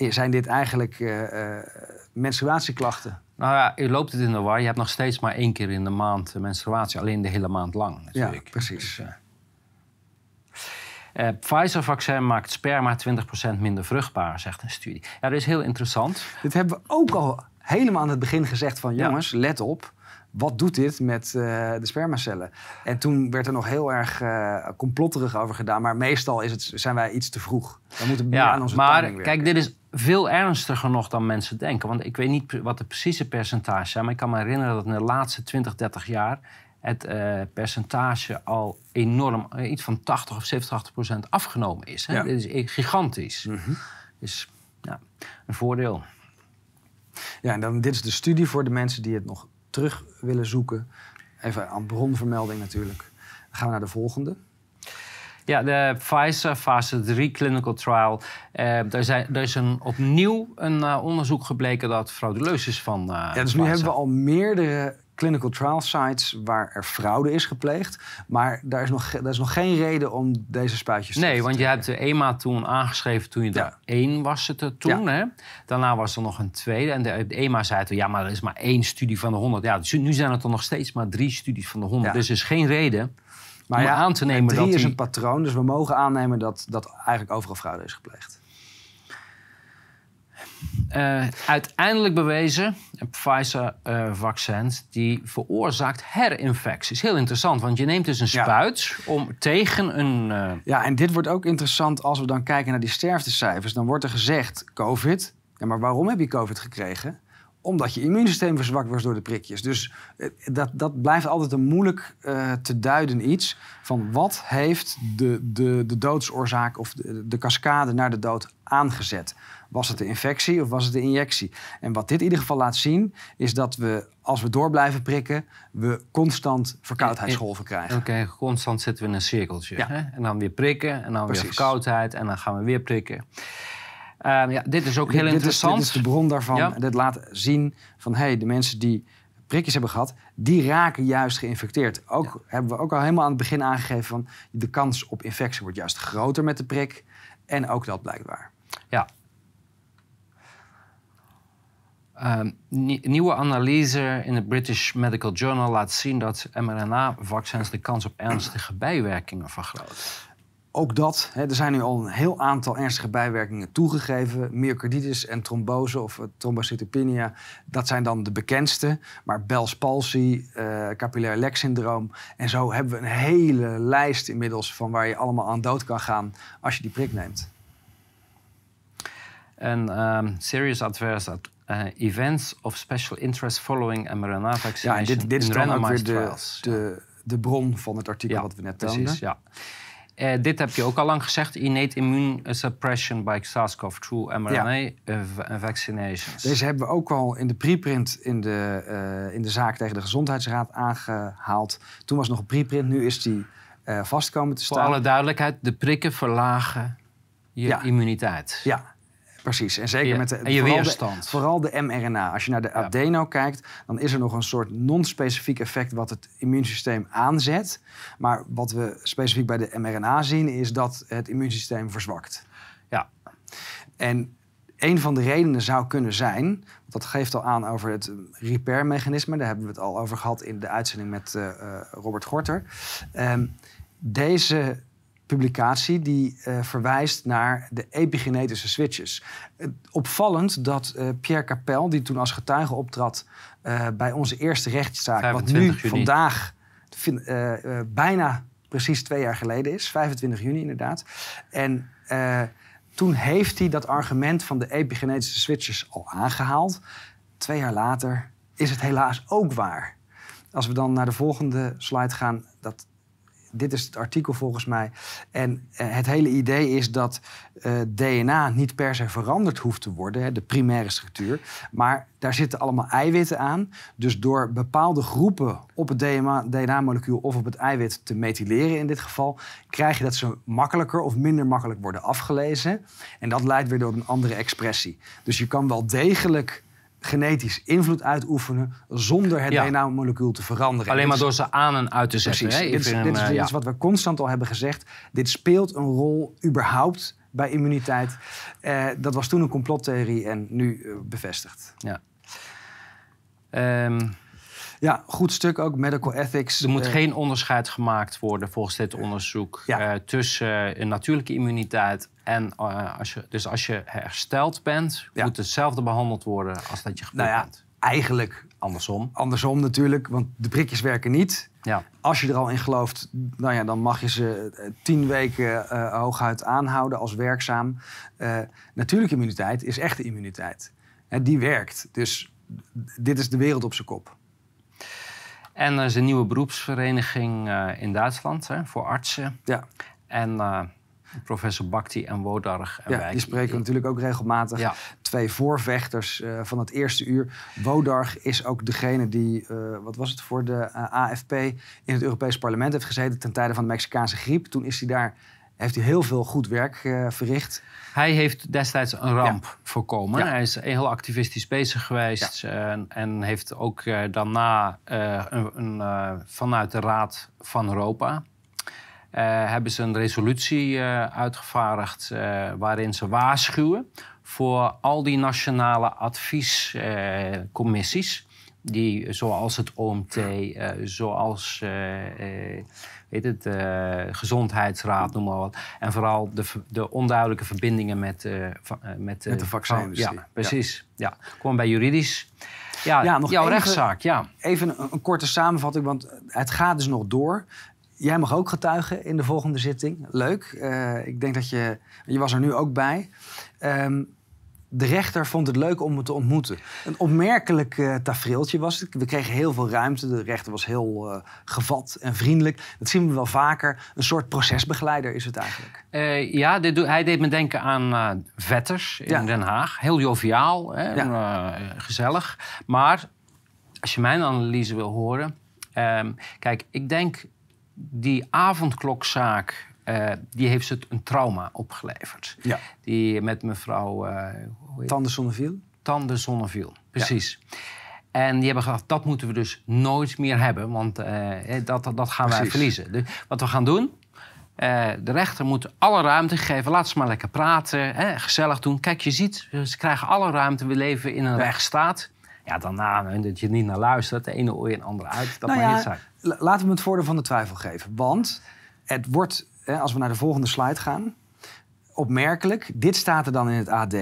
Zijn dit eigenlijk menstruatieklachten? Nou ja, je loopt het in de war. Je hebt nog steeds maar één keer in de maand menstruatie. Alleen de hele maand lang natuurlijk. Ja, precies. Dus, eh, Pfizer-vaccin maakt sperma 20% minder vruchtbaar, zegt een studie. Ja, dat is heel interessant. Dit hebben we ook al helemaal aan het begin gezegd van... Ja. jongens, let op, wat doet dit met eh, de spermacellen? En toen werd er nog heel erg eh, complotterig over gedaan. Maar meestal is het, zijn wij iets te vroeg. We moeten meer Ja, aan onze maar werken. kijk, dit is veel ernstiger nog dan mensen denken. Want ik weet niet wat de precieze percentage zijn, maar ik kan me herinneren dat in de laatste 20, 30 jaar het eh, percentage al enorm, eh, iets van 80 of 87 procent afgenomen is. Hè? Ja. Dit is gigantisch. Dus ja, een voordeel. Ja, en dan, dit is de studie voor de mensen die het nog terug willen zoeken. Even aan bronvermelding natuurlijk. Dan gaan we naar de volgende. Ja, de Pfizer fase 3 clinical trial. Eh, er, zijn, is een, opnieuw een onderzoek gebleken dat frauduleus is van. Ja, dus nu Pfizer. hebben we al meerdere clinical trial sites waar er fraude is gepleegd. Maar daar is nog, daar is nog geen reden om deze spuitjes te Nee, want je hebt de EMA toen aangeschreven toen je Ja. er één was het er toen. Hè? Daarna was er nog een tweede. En de, de EMA zei toen, ja, maar er is maar één studie van de 100. Ja, dus nu zijn het er nog steeds maar drie studies van de 100. Ja. Dus er is geen reden Maar om ja, aan te nemen drie dat is die- een patroon, dus we mogen aannemen dat, dat eigenlijk overal fraude is gepleegd. Eh, uiteindelijk bewezen, Pfizer-vaccins, die veroorzaakt herinfecties. Heel interessant, want je neemt dus een Ja. spuit om tegen een... eh, Ja, en dit wordt ook interessant als we dan kijken naar die sterftecijfers. Dan wordt er gezegd, COVID. Ja, maar waarom heb je COVID gekregen? Omdat je immuunsysteem verzwakt was door de prikjes. Dus eh, dat, dat blijft altijd een moeilijk eh, te duiden iets. Van wat heeft de, de, de doodsoorzaak of de, de cascade naar de dood aangezet? Was het de infectie of was het de injectie? En wat dit in ieder geval laat zien, is dat we, als we door blijven prikken, we constant verkoudheidsgolven krijgen. Oké, constant zitten we in een cirkeltje. Ja. Hè? En dan weer prikken, en dan weer verkoudheid, en dan gaan we weer prikken. Ehm, ja, dit is ook heel Dit- dit is- interessant. Dit is, de bron daarvan. Ja. Dit laat zien van hey, de mensen die prikjes hebben gehad, die raken juist geïnfecteerd. Ook hebben we ook al helemaal aan het begin aangegeven van de kans op infectie wordt juist groter met de prik. En ook dat blijkt waar. Ja. Ehm, nie- nieuwe analyse in het British Medical Journal laat zien dat mRNA-vaccins de kans op ernstige bijwerkingen vergroten. Ook dat, hè, er zijn nu al een heel aantal ernstige bijwerkingen toegegeven. Myocarditis en trombose of thrombocytopenia, dat zijn dan de bekendste. Maar Bell's palsy, eh capillair lek syndroom. En zo hebben we een hele lijst inmiddels van waar je allemaal aan dood kan gaan als je die prik neemt. En ehm, serious adverse ad- eh, events of special interest following mRNA Ja, vaccination en dit, dit is dan ook weer de, de, de bron van het artikel Ja, wat we net toonden. Precies, Eh, dit heb je ook al lang gezegd. Innate immune suppression by SARS-CoV-2 mRNA eh, va- vaccinations. Deze hebben we ook al in de preprint in de, eh, in de zaak tegen de Gezondheidsraad aangehaald. Toen was nog een preprint, nu is die eh vastkomen te Voor staan. alle duidelijkheid, de prikken verlagen je Ja. immuniteit. Ja, precies. En zeker met de, en je vooral weerstand. De, vooral de mRNA. Als je naar de Ja. adeno kijkt, dan is er nog een soort non-specifiek effect wat het immuunsysteem aanzet. Maar wat we specifiek bij de mRNA zien, is dat het immuunsysteem verzwakt. Ja. En een van de redenen zou kunnen zijn, dat geeft al aan over het repair-mechanisme, daar hebben we het al over gehad in de uitzending met eh, eh, Robert Gorter. Ehm, deze publicatie die eh, verwijst naar de epigenetische switches. Eh, opvallend dat eh, Pierre Capel, die toen als getuige optrad bij onze eerste rechtszaak, wat nu 25 juni. vandaag bijna precies twee jaar geleden is, 25 juni inderdaad. En toen heeft hij dat argument van de epigenetische switches al aangehaald. Twee jaar later is het helaas ook waar. Als we dan naar de volgende slide gaan, dat, dit is het artikel volgens mij. En eh, het hele idee is dat eh, DNA niet per se veranderd hoeft te worden, hè, de primaire structuur. Maar daar zitten allemaal eiwitten aan. Dus door bepaalde groepen op het DNA-molecuul of op het eiwit te methyleren in dit geval, krijg je dat ze makkelijker of minder makkelijk worden afgelezen. En dat leidt weer door een andere expressie. Dus je kan wel degelijk genetisch invloed uitoefenen zonder het Ja. DNA-molecuul te veranderen. Alleen En maar door ze aan en uit te zetten. Precies. hè? Dit is, Even dit, is, een, eh, dit ja. is wat we constant al hebben gezegd. Dit speelt een rol überhaupt bij immuniteit. Eh, dat was toen een complottheorie en nu eh, bevestigd. Ja. Ehm, Ja, goed stuk ook, medical ethics. er moet geen onderscheid gemaakt worden volgens dit onderzoek Ja. tussen een natuurlijke immuniteit en eh, als je, dus als je hersteld bent, Ja. moet hetzelfde behandeld worden als dat je gebeurd Nou ja, bent. eigenlijk Andersom. andersom natuurlijk, want de prikjes werken niet. Ja. Als je er al in gelooft, nou ja, dan mag je ze eh, tien weken eh, hooguit aanhouden als werkzaam. Natuurlijke immuniteit is echte immuniteit. Hè, die werkt. Dus dit is de wereld op zijn kop. En er is een nieuwe beroepsvereniging in Duitsland hè, voor artsen. Ja. En professor Bakti en Wodarg. En Ja, die spreken we natuurlijk ook regelmatig. Ja. Twee voorvechters eh, van het eerste uur. Wodarg is ook degene die, eh, wat was het, voor de eh, AFP in het Europees Parlement heeft gezeten ten tijde van de Mexicaanse griep. Toen is hij daar heeft hij heel veel goed werk uh, verricht. Hij heeft destijds een ramp voorkomen. Hij is heel activistisch bezig geweest en, en, heeft ook uh, daarna uh, een, een, vanuit de Raad van Europa hebben ze een resolutie uitgevaardigd waarin ze waarschuwen voor al die nationale adviescommissies die, zoals het OMT, zoals weet het, uh, gezondheidsraad, noem maar wat. En vooral de, de onduidelijke verbindingen met, uh, met, met de vaccinindustrie. Ja, precies. Ja. Kom bij juridisch. Ja, ja nog jouw even, rechtszaak, ja. Even een, een, korte samenvatting, want het gaat dus nog door. Jij mag ook getuigen in de volgende zitting. Leuk. Uh, ik denk dat je... Je was er nu ook bij. Um, de rechter vond het leuk om me te ontmoeten. Een opmerkelijk uh, tafereeltje was het. We kregen heel veel ruimte. De rechter was heel uh, gevat en vriendelijk. Dat zien we wel vaker. Een soort procesbegeleider is het eigenlijk. Uh, ja, dit, hij deed me denken aan Vetters in Den Haag. Heel joviaal, hè, ja. gezellig. Maar als je mijn analyse wil horen... Ehm, kijk, ik denk die avondklokzaak uh, die heeft ze een trauma opgeleverd. Ja. Die met mevrouw... Uh, Tande Zonneviel? Tande Zonneviel, precies. En die hebben gezegd, dat moeten we dus nooit meer hebben, want uh, dat, dat gaan wij verliezen. Dus wat we gaan doen, de rechter moet alle ruimte geven. Laat ze maar lekker praten, hè, gezellig doen. Kijk, je ziet, ze krijgen alle ruimte. We leven in een rechtsstaat. Ja, daarna, dat je niet naar luistert, de ene oor en de andere uit. Dat nou mag ja, niet zijn. Laten we het voordeel van de twijfel geven. Want het wordt als we naar de volgende slide gaan. Opmerkelijk, dit staat er dan in het AD.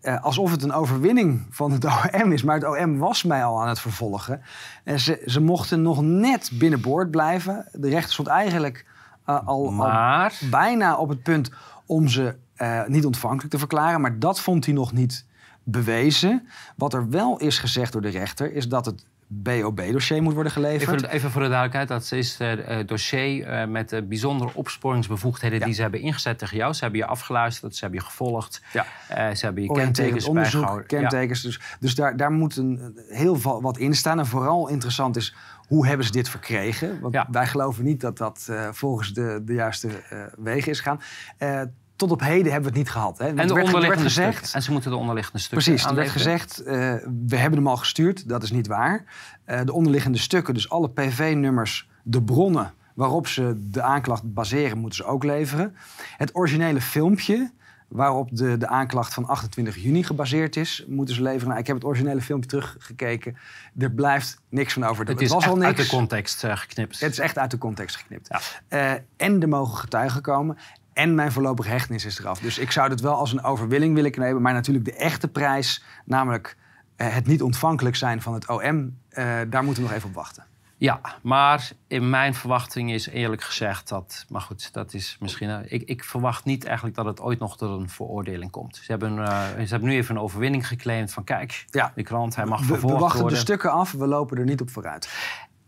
Eh, alsof het een overwinning van het <laughs> OM is. Maar het OM was mij al aan het vervolgen. En ze, ze mochten nog net binnenboord blijven. De rechter stond eigenlijk uh, al, maar... al, bijna op het punt om ze uh, niet ontvankelijk te verklaren. Maar dat vond hij nog niet bewezen. Wat er wel is gezegd door de rechter, is dat het BOB-dossier moet worden geleverd. Even, even, voor de duidelijkheid, dat is het uh, dossier uh, met de bijzondere opsporingsbevoegdheden die ze hebben ingezet tegen jou. Ze hebben je afgeluisterd, ze hebben je gevolgd, ja. uh, ze hebben je kentekens onderzoek, kentekens. Ja. Dus, dus daar, daar moet een, heel wat in staan. En vooral interessant is, hoe hebben ze dit verkregen? Want wij geloven niet dat dat volgens de, de juiste wegen is gegaan tot op heden hebben we het niet gehad. Hè? En, de werd, werd gezegd, en ze moeten de onderliggende stukken Precies, er werd gezegd, uh, we hebben hem al gestuurd. Dat is niet waar. Uh, de onderliggende stukken, dus alle PV-nummers, de bronnen waarop ze de aanklacht baseren, moeten ze ook leveren. Het originele filmpje waarop de, de aanklacht van 28 juni gebaseerd is, moeten ze leveren. Nou, ik heb het originele filmpje teruggekeken. Er blijft niks van over. Het is was al niks. uit de context uh, geknipt. Het is echt uit de context geknipt. Ja. Uh, en er mogen getuigen komen. En mijn voorlopige hechtenis is eraf. Dus ik zou het wel als een overwinning willen nemen. Maar natuurlijk de echte prijs, namelijk uh, het niet ontvankelijk zijn van het OM, uh, daar moeten we nog even op wachten. Ja, maar in mijn verwachting is eerlijk gezegd dat. Maar goed, dat is misschien. Uh, ik, ik, verwacht niet eigenlijk dat het ooit nog tot een veroordeling komt. Ze hebben, ze hebben nu even een overwinning geclaimd van kijk, ja. de krant, hij mag vervolgd worden. We wachten de stukken af, we lopen er niet op vooruit.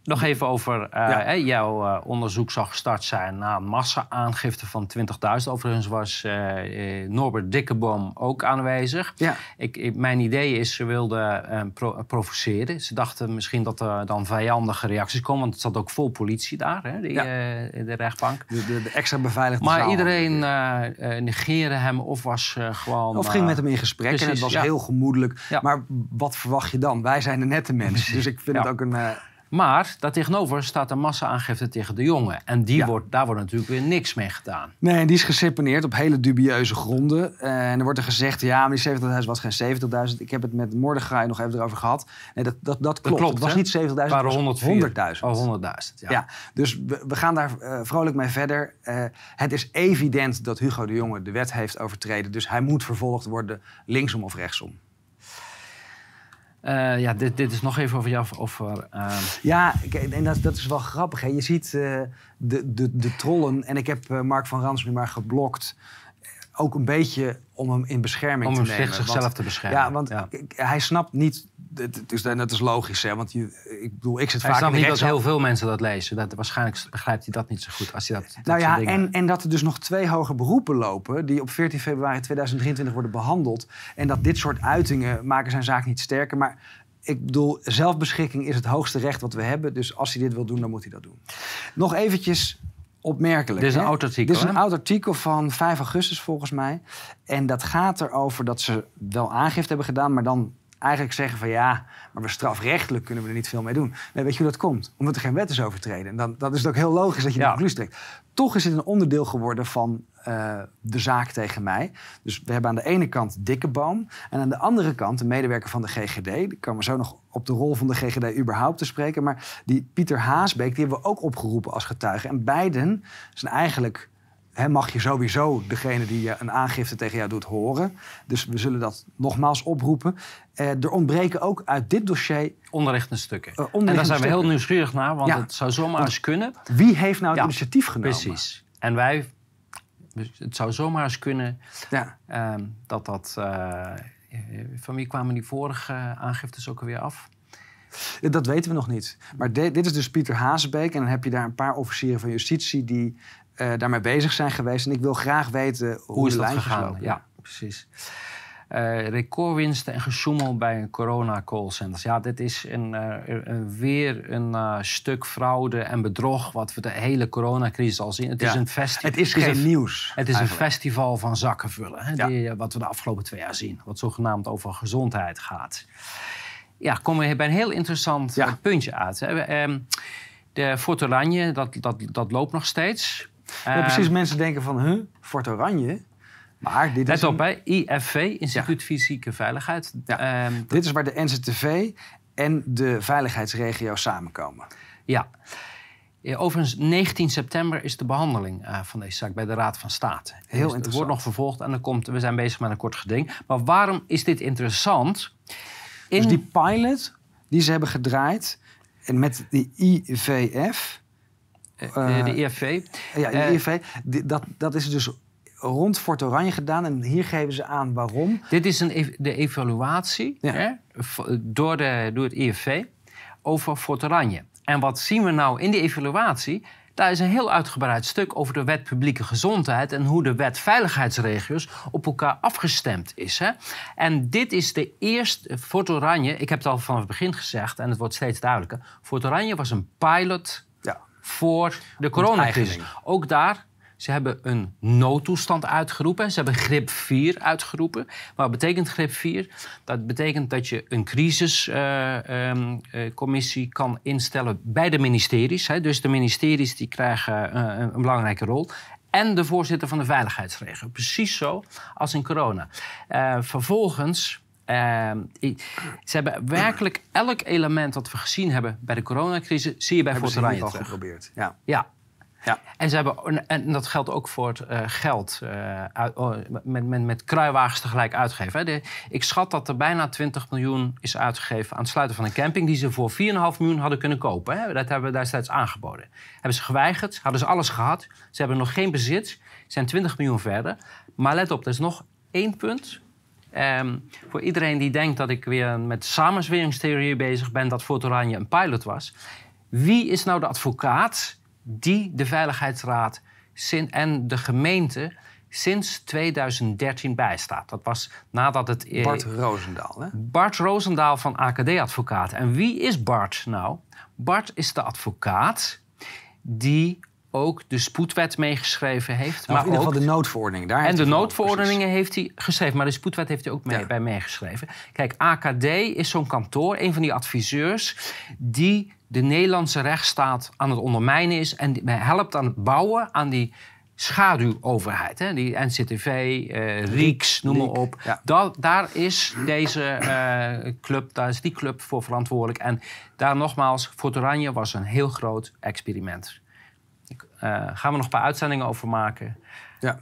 Nog even over uh, jouw uh, onderzoek zal gestart zijn na een massa-aangifte van 20.000. Overigens was uh, Norbert Dikkeboom ook aanwezig. Ja. Ik, ik, mijn idee is, ze wilden pro provoceren. Ze dachten misschien dat er dan vijandige reacties komen. Want het zat ook vol politie daar, hè, die, ja. de rechtbank. De, de, de extra beveiligde Maar zaal. iedereen negeerde hem of was gewoon... Of ging met hem in gesprek precies, en het was heel gemoedelijk. Maar wat verwacht je dan? Wij zijn de nette mensen. <laughs> Dus ik vind het ook een maar daartegenover staat een massa-aangifte tegen de jongen. En die wordt, daar wordt natuurlijk weer niks mee gedaan. Nee, die is geseponeerd op hele dubieuze gronden. Uh, en er wordt er gezegd, ja, maar die 70.000 was geen 70.000. Ik heb het met Mordechai nog even erover gehad. Nee, dat, dat, dat, klopt. klopt. Het was niet 70.000, het was 100.000. Oh, 100.000, ja. ja. Dus we, we gaan daar uh, vrolijk mee verder. Uh, het is evident dat Hugo de Jonge de wet heeft overtreden. Dus hij moet vervolgd worden, linksom of rechtsom. Uh, ja, dit, dit, is nog even over jou. Over, uh... Ja, en dat, dat, is wel grappig. Hè? Je ziet uh, de, de, de trollen. En ik heb Mark van Rans nu maar geblokt. Ook een beetje om hem in bescherming om te nemen. Om zichzelf te beschermen. Ja, want ja. hij snapt niet het is, dat is logisch, hè? Want je, ik bedoel, ik zit hij vaak in de niet dat heel veel mensen dat lezen. Dat, waarschijnlijk begrijpt hij dat niet zo goed als hij dat. dat nou ja, en, en dat er dus nog twee hoge beroepen lopen die op 14 februari 2023 worden behandeld. En dat dit soort uitingen maken zijn zaak niet sterker. Maar ik bedoel, zelfbeschikking is het hoogste recht wat we hebben. Dus als hij dit wil doen, dan moet hij dat doen. Nog eventjes opmerkelijk. Dit is een oud artikel, Dit is een oud artikel van 5 augustus volgens mij. En dat gaat erover dat ze wel aangifte hebben gedaan, maar dan eigenlijk zeggen van ja, maar we strafrechtelijk kunnen we er niet veel mee doen. Nee, weet je hoe dat komt? Omdat er geen wet is overtreden. En dan, dan is het ook heel logisch dat je Ja. die conclusie trekt. Toch is het een onderdeel geworden van eh, de zaak tegen mij. Dus we hebben aan de ene kant Dikkeboom. En aan de andere kant de medewerker van de GGD. Die komen zo nog op de rol van de GGD überhaupt te spreken. Maar die Pieter Haasbeek, die hebben we ook opgeroepen als getuige. En beiden zijn eigenlijk... Mag je sowieso degene die eh, een aangifte tegen jou doet horen. Dus we zullen dat nogmaals oproepen. Eh, er ontbreken ook uit dit dossier... Onderrichtende stukken. Eh, en daar zijn we heel nieuwsgierig naar, want Ja. het zou zomaar eens kunnen. Wie heeft nou het Ja, initiatief genomen? Precies. En wij, het zou zomaar eens kunnen Ja. ehm, dat dat. eh, van wie kwamen die vorige aangiftes ook alweer af? Dat weten we nog niet. Maar de- dit is dus Pieter Hazenbeek. En dan heb je daar een paar officieren van justitie die eh, daarmee bezig zijn geweest. En ik wil graag weten hoe, Hoe is de dat gegaan? lopen. Ja, precies. Eh, recordwinsten en gesjoemel bij corona callcenters. Ja, dit is een, eh, een- weer een stuk fraude en bedrog wat we de hele coronacrisis al zien. Het is een festival. Het is geen een, nieuws. Het is een festival van zakken vullen. Hè, Ja. die, wat we de afgelopen twee jaar zien. Wat zogenaamd over gezondheid gaat. Ja, komen we bij een heel interessant Ja. puntje uit. Hè. Ehm, de Fort Oranje, dat, dat, dat loopt nog steeds. Ja, Ehm, precies, mensen denken van, huh, Fort Oranje? Maar dit is, Let op, hè. IFV, Instituut Fysieke Veiligheid. Ja. Ehm, dit is waar de NZTV en de veiligheidsregio samenkomen. ja. Overigens, 19 september is de behandeling eh, van deze zaak bij de Raad van State. Dus Het interessant. wordt nog vervolgd en er komt, we zijn bezig met een kort geding. Maar waarom is dit interessant? In, Dus die pilot die ze hebben gedraaid... en met die IVF... eh, eh, de IFV. Ja, Eh, de IFV, die- dat, dat is dus rond Fort Oranje gedaan. En hier geven ze aan waarom. Dit is een, de evaluatie Ja. hè, door, de, door het IFV over Fort Oranje. En wat zien we nou in die evaluatie? Daar is een heel uitgebreid stuk over de wet publieke gezondheid... en hoe de wet veiligheidsregio's op elkaar afgestemd is. Hè? En dit is de eerste... Fort Oranje, ik heb het al vanaf het begin gezegd... en het wordt steeds duidelijker... Fort Oranje was een pilot voor de coronacrisis. Ook daar, ze hebben een noodtoestand uitgeroepen. Ze hebben grip 4 uitgeroepen. Wat betekent grip 4? Dat betekent dat je een crisiscommissie kan instellen bij de ministeries. Hè. Dus de ministeries die krijgen eh, een, een belangrijke rol. En de voorzitter van de veiligheidsregio. Precies zo als in corona. Eh, vervolgens... eh, i- ze hebben werkelijk elk element dat we gezien hebben bij de coronacrisis... zie je bij hebben Fort Oranje al terug. geprobeerd. Ja. Ja. Ja. En, ze hebben, en- dat geldt ook voor het eh, geld uit- oh, met, met, met kruiwagens tegelijk uitgeven. Hè. De, ik schat dat er bijna 20 miljoen is uitgegeven aan het sluiten van een camping... die ze voor 4,5 miljoen hadden kunnen kopen. Hè. Dat hebben we destijds aangeboden. Hebben ze geweigerd, hadden ze alles gehad. Ze hebben nog geen bezit, zijn 20 miljoen verder. Maar let op, er is nog één punt... Ehm, voor iedereen die denkt dat ik weer met samenzweringstheorieën bezig ben... dat Fort Oranje een pilot was... Wie is nou de advocaat die de Veiligheidsraad en de gemeente sinds 2013 bijstaat? Dat was nadat het... eh, Bart Roosendaal, hè? Bart Roosendaal van AKD Advocaat. En wie is Bart nou? Bart is de advocaat die ook de spoedwet meegeschreven heeft. Nou, in ieder geval de noodverordening. Daar en de noodverordeningen heeft hij geschreven, maar de spoedwet heeft hij ook mee, Ja. bij meegeschreven. Kijk, AKD is zo'n kantoor, een van die adviseurs, die de Nederlandse rechtsstaat aan het ondermijnen is en die helpt aan het bouwen aan die schaduwoverheid. Hè? Die NCTV, eh RIEX, noem maar op. ja. Daar is deze eh, club, daar is die club voor verantwoordelijk. En daar nogmaals, Fort Oranje was een heel groot experiment. Eh, gaan we nog een paar uitzendingen over maken. Ja.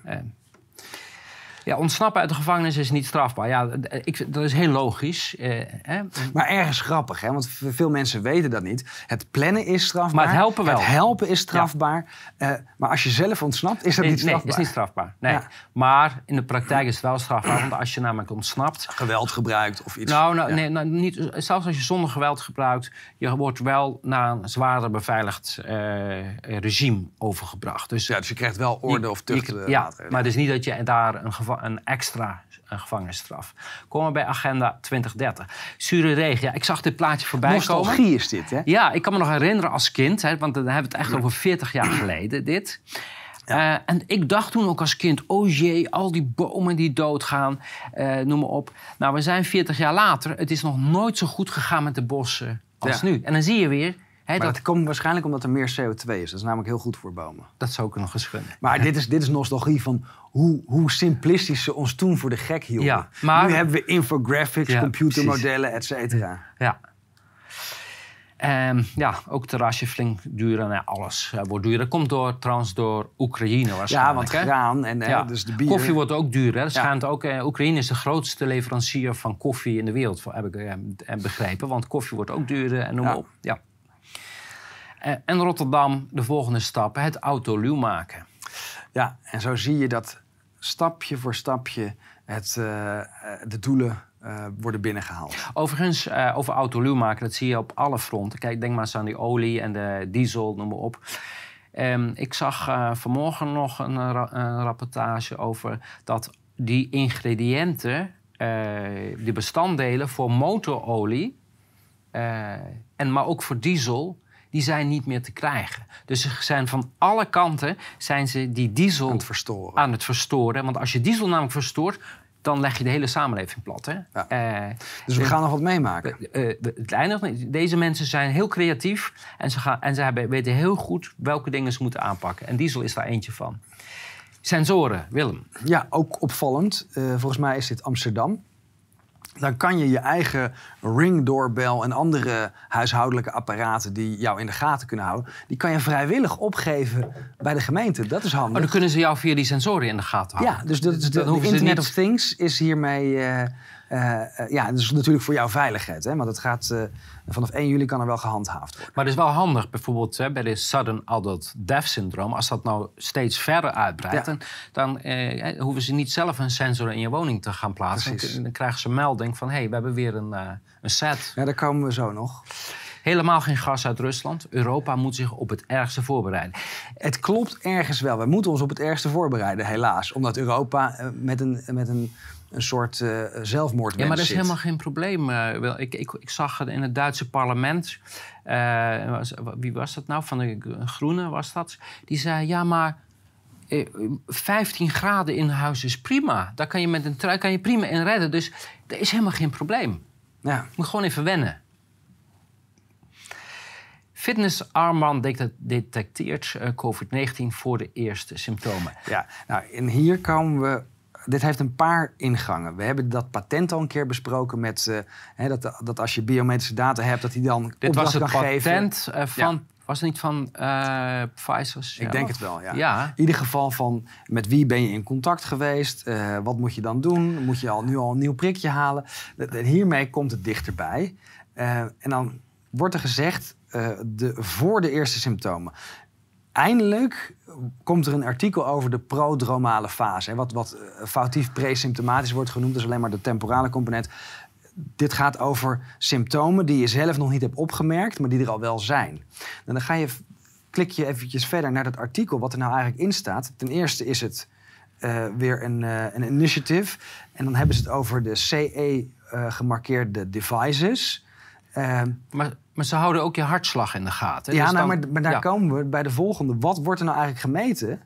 Ja, ontsnappen uit de gevangenis is niet strafbaar. Ja, ik, dat is heel logisch. eh, hè? Maar ergens grappig, hè? want veel mensen weten dat niet. Het plannen is strafbaar. Maar het helpen wel. Het helpen is strafbaar. Eh, maar als je zelf ontsnapt, is dat Nee, niet nee, strafbaar. is niet strafbaar. Nee. Ja. Maar in de praktijk is het wel strafbaar. Want als je namelijk ontsnapt... Geweld gebruikt of iets. Nou, nou, Ja. nee, nou, niet, zelfs als je zonder geweld gebruikt... je wordt wel naar een zwaarder beveiligd eh, regime overgebracht. Dus Ja, dus je krijgt wel orde je- of tucht. je- eh, ja, maar het is niet dat je daar een, geva- nog een extra gevangenisstraf. Komen we bij agenda 2030. Zure regen. Ja, ik zag dit plaatje voorbij Nostalgie komen. is dit, hè? Ja, ik kan me nog herinneren als kind, hè, want dan hebben we het echt over 40 jaar geleden, dit. Uh, en ik dacht toen ook als kind, oh jee, al die bomen die doodgaan, uh, noem maar op. Nou, we zijn 40 jaar later. Het is nog nooit zo goed gegaan met de bossen als Ja. nu. En dan zie je weer, hè, Maar dat, dat komt waarschijnlijk omdat er meer CO2 is. Dat is namelijk heel goed voor bomen. dat zou ook nog eens kunnen. Maar dit, is, dit is nostalgie van hoe, hoe simplistisch ze ons toen voor de gek hielden. Ja, maar- Nu hebben we infographics, Ja, computermodellen, et cetera. Ja. Ehm, ja, ook terrasje flink duur en ja, alles eh, wordt duurder. Komt door, trouwens door Oekraïne Ja, waarschijnlijk. want hè? graan en hè, Ja. dus de bier. Koffie wordt ook duur. Hè? Het schijnt ook, eh, Oekraïne is de grootste leverancier van koffie in de wereld, heb ik eh, eh, begrepen. Want koffie wordt ook duurder en noem maar Ja. op. Ja. Eh, en Rotterdam, de volgende stap, het autoluw maken. Ja, en zo zie je dat stapje voor stapje het, eh, eh, de doelen eh, worden binnengehaald. Overigens, over autoluw maken, dat zie je op alle fronten. Kijk, denk maar eens aan die olie en de diesel, noem maar op. Ehm, ik zag vanmorgen nog een, een rapportage over dat die ingrediënten, die bestanddelen voor motorolie, en maar ook voor diesel, die zijn niet meer te krijgen. Dus ze zijn van alle kanten zijn ze die diesel Aan het verstoren. aan het verstoren. Want als je diesel namelijk verstoort, dan leg je de hele samenleving plat. Hè? Ja. Eh, Dus we gaan nog wat meemaken. eh, het eindigt. Deze mensen zijn heel creatief en ze, gaan, en ze hebben, weten heel goed welke dingen ze moeten aanpakken. En diesel is daar eentje van. Sensoren, Willem. Ja, ook opvallend. Eh, volgens mij is dit Amsterdam. Dan kan je je eigen ringdoorbel en andere huishoudelijke apparaten die jou in de gaten kunnen houden, die kan je vrijwillig opgeven bij de gemeente. Dat is Maar handig. dan kunnen ze jou via die sensoren in de gaten houden. Ja, dus dat is de, de Internet niet- of Things is hiermee. eh, ja, dat is natuurlijk voor jouw veiligheid. Hè? Want het gaat, eh, vanaf 1 juli kan er wel gehandhaafd worden. Maar het is wel handig, bijvoorbeeld hè, bij de Sudden Adult Death Syndrome. Als dat nou steeds verder uitbreidt, Ja. dan, eh, hoeven ze niet zelf een sensor in je woning te gaan plaatsen. Dan, dan krijgen ze een melding van, hé, hey, we hebben weer een, eh, een set. Ja, daar komen we zo nog. Helemaal geen gas uit Rusland. Europa moet zich op het ergste voorbereiden. Het klopt ergens wel. We moeten ons op het ergste voorbereiden, helaas. Omdat Europa eh, met een, met een, een soort zelfmoordwens Ja, maar dat is zit. helemaal geen probleem. eh, wel. ik, ik, ik zag het in het Duitse parlement. eh, was- wie was dat nou? Van de Groenen was dat. Die zei: Ja, maar. eh, 15 graden in huis is prima. Daar kan je met een trui kan je prima in redden. Dus dat is helemaal geen probleem. Ja. Je moet gewoon even wennen. Fitnessarmband det- detecteert eh, COVID-19 voor de eerste symptomen. Ja, nou, en hier komen we. Dit heeft een paar ingangen. We hebben dat patent al een keer besproken met eh, hè, dat, dat als je biometrische data hebt, dat die dan Dit was het kan patent eh, van. Was het niet van eh Pfizer? Ik denk het wel, ja. Ja. In ieder geval van met wie ben je in contact geweest? Wat moet je dan doen? Moet je al, nu al een nieuw prikje halen? En hiermee komt het dichterbij. En dan wordt er gezegd de, voor de eerste symptomen. Eindelijk komt er een artikel over de prodromale fase. Wat, wat eh, foutief presymptomatisch wordt genoemd. Is alleen maar de temporale component. Dit gaat over symptomen die je zelf nog niet hebt opgemerkt, maar die er al wel zijn. En dan ga je, klik je eventjes verder naar dat artikel, wat er nou eigenlijk in staat. Ten eerste is het eh, weer een, eh, een initiative. En dan hebben ze het over de CE-gemarkeerde devices. Eh, Maar, maar ze houden ook je hartslag in de gaten. ja, Dus nou, dan- maar, maar daar ja. komen we bij de volgende. Wat wordt er nou eigenlijk gemeten?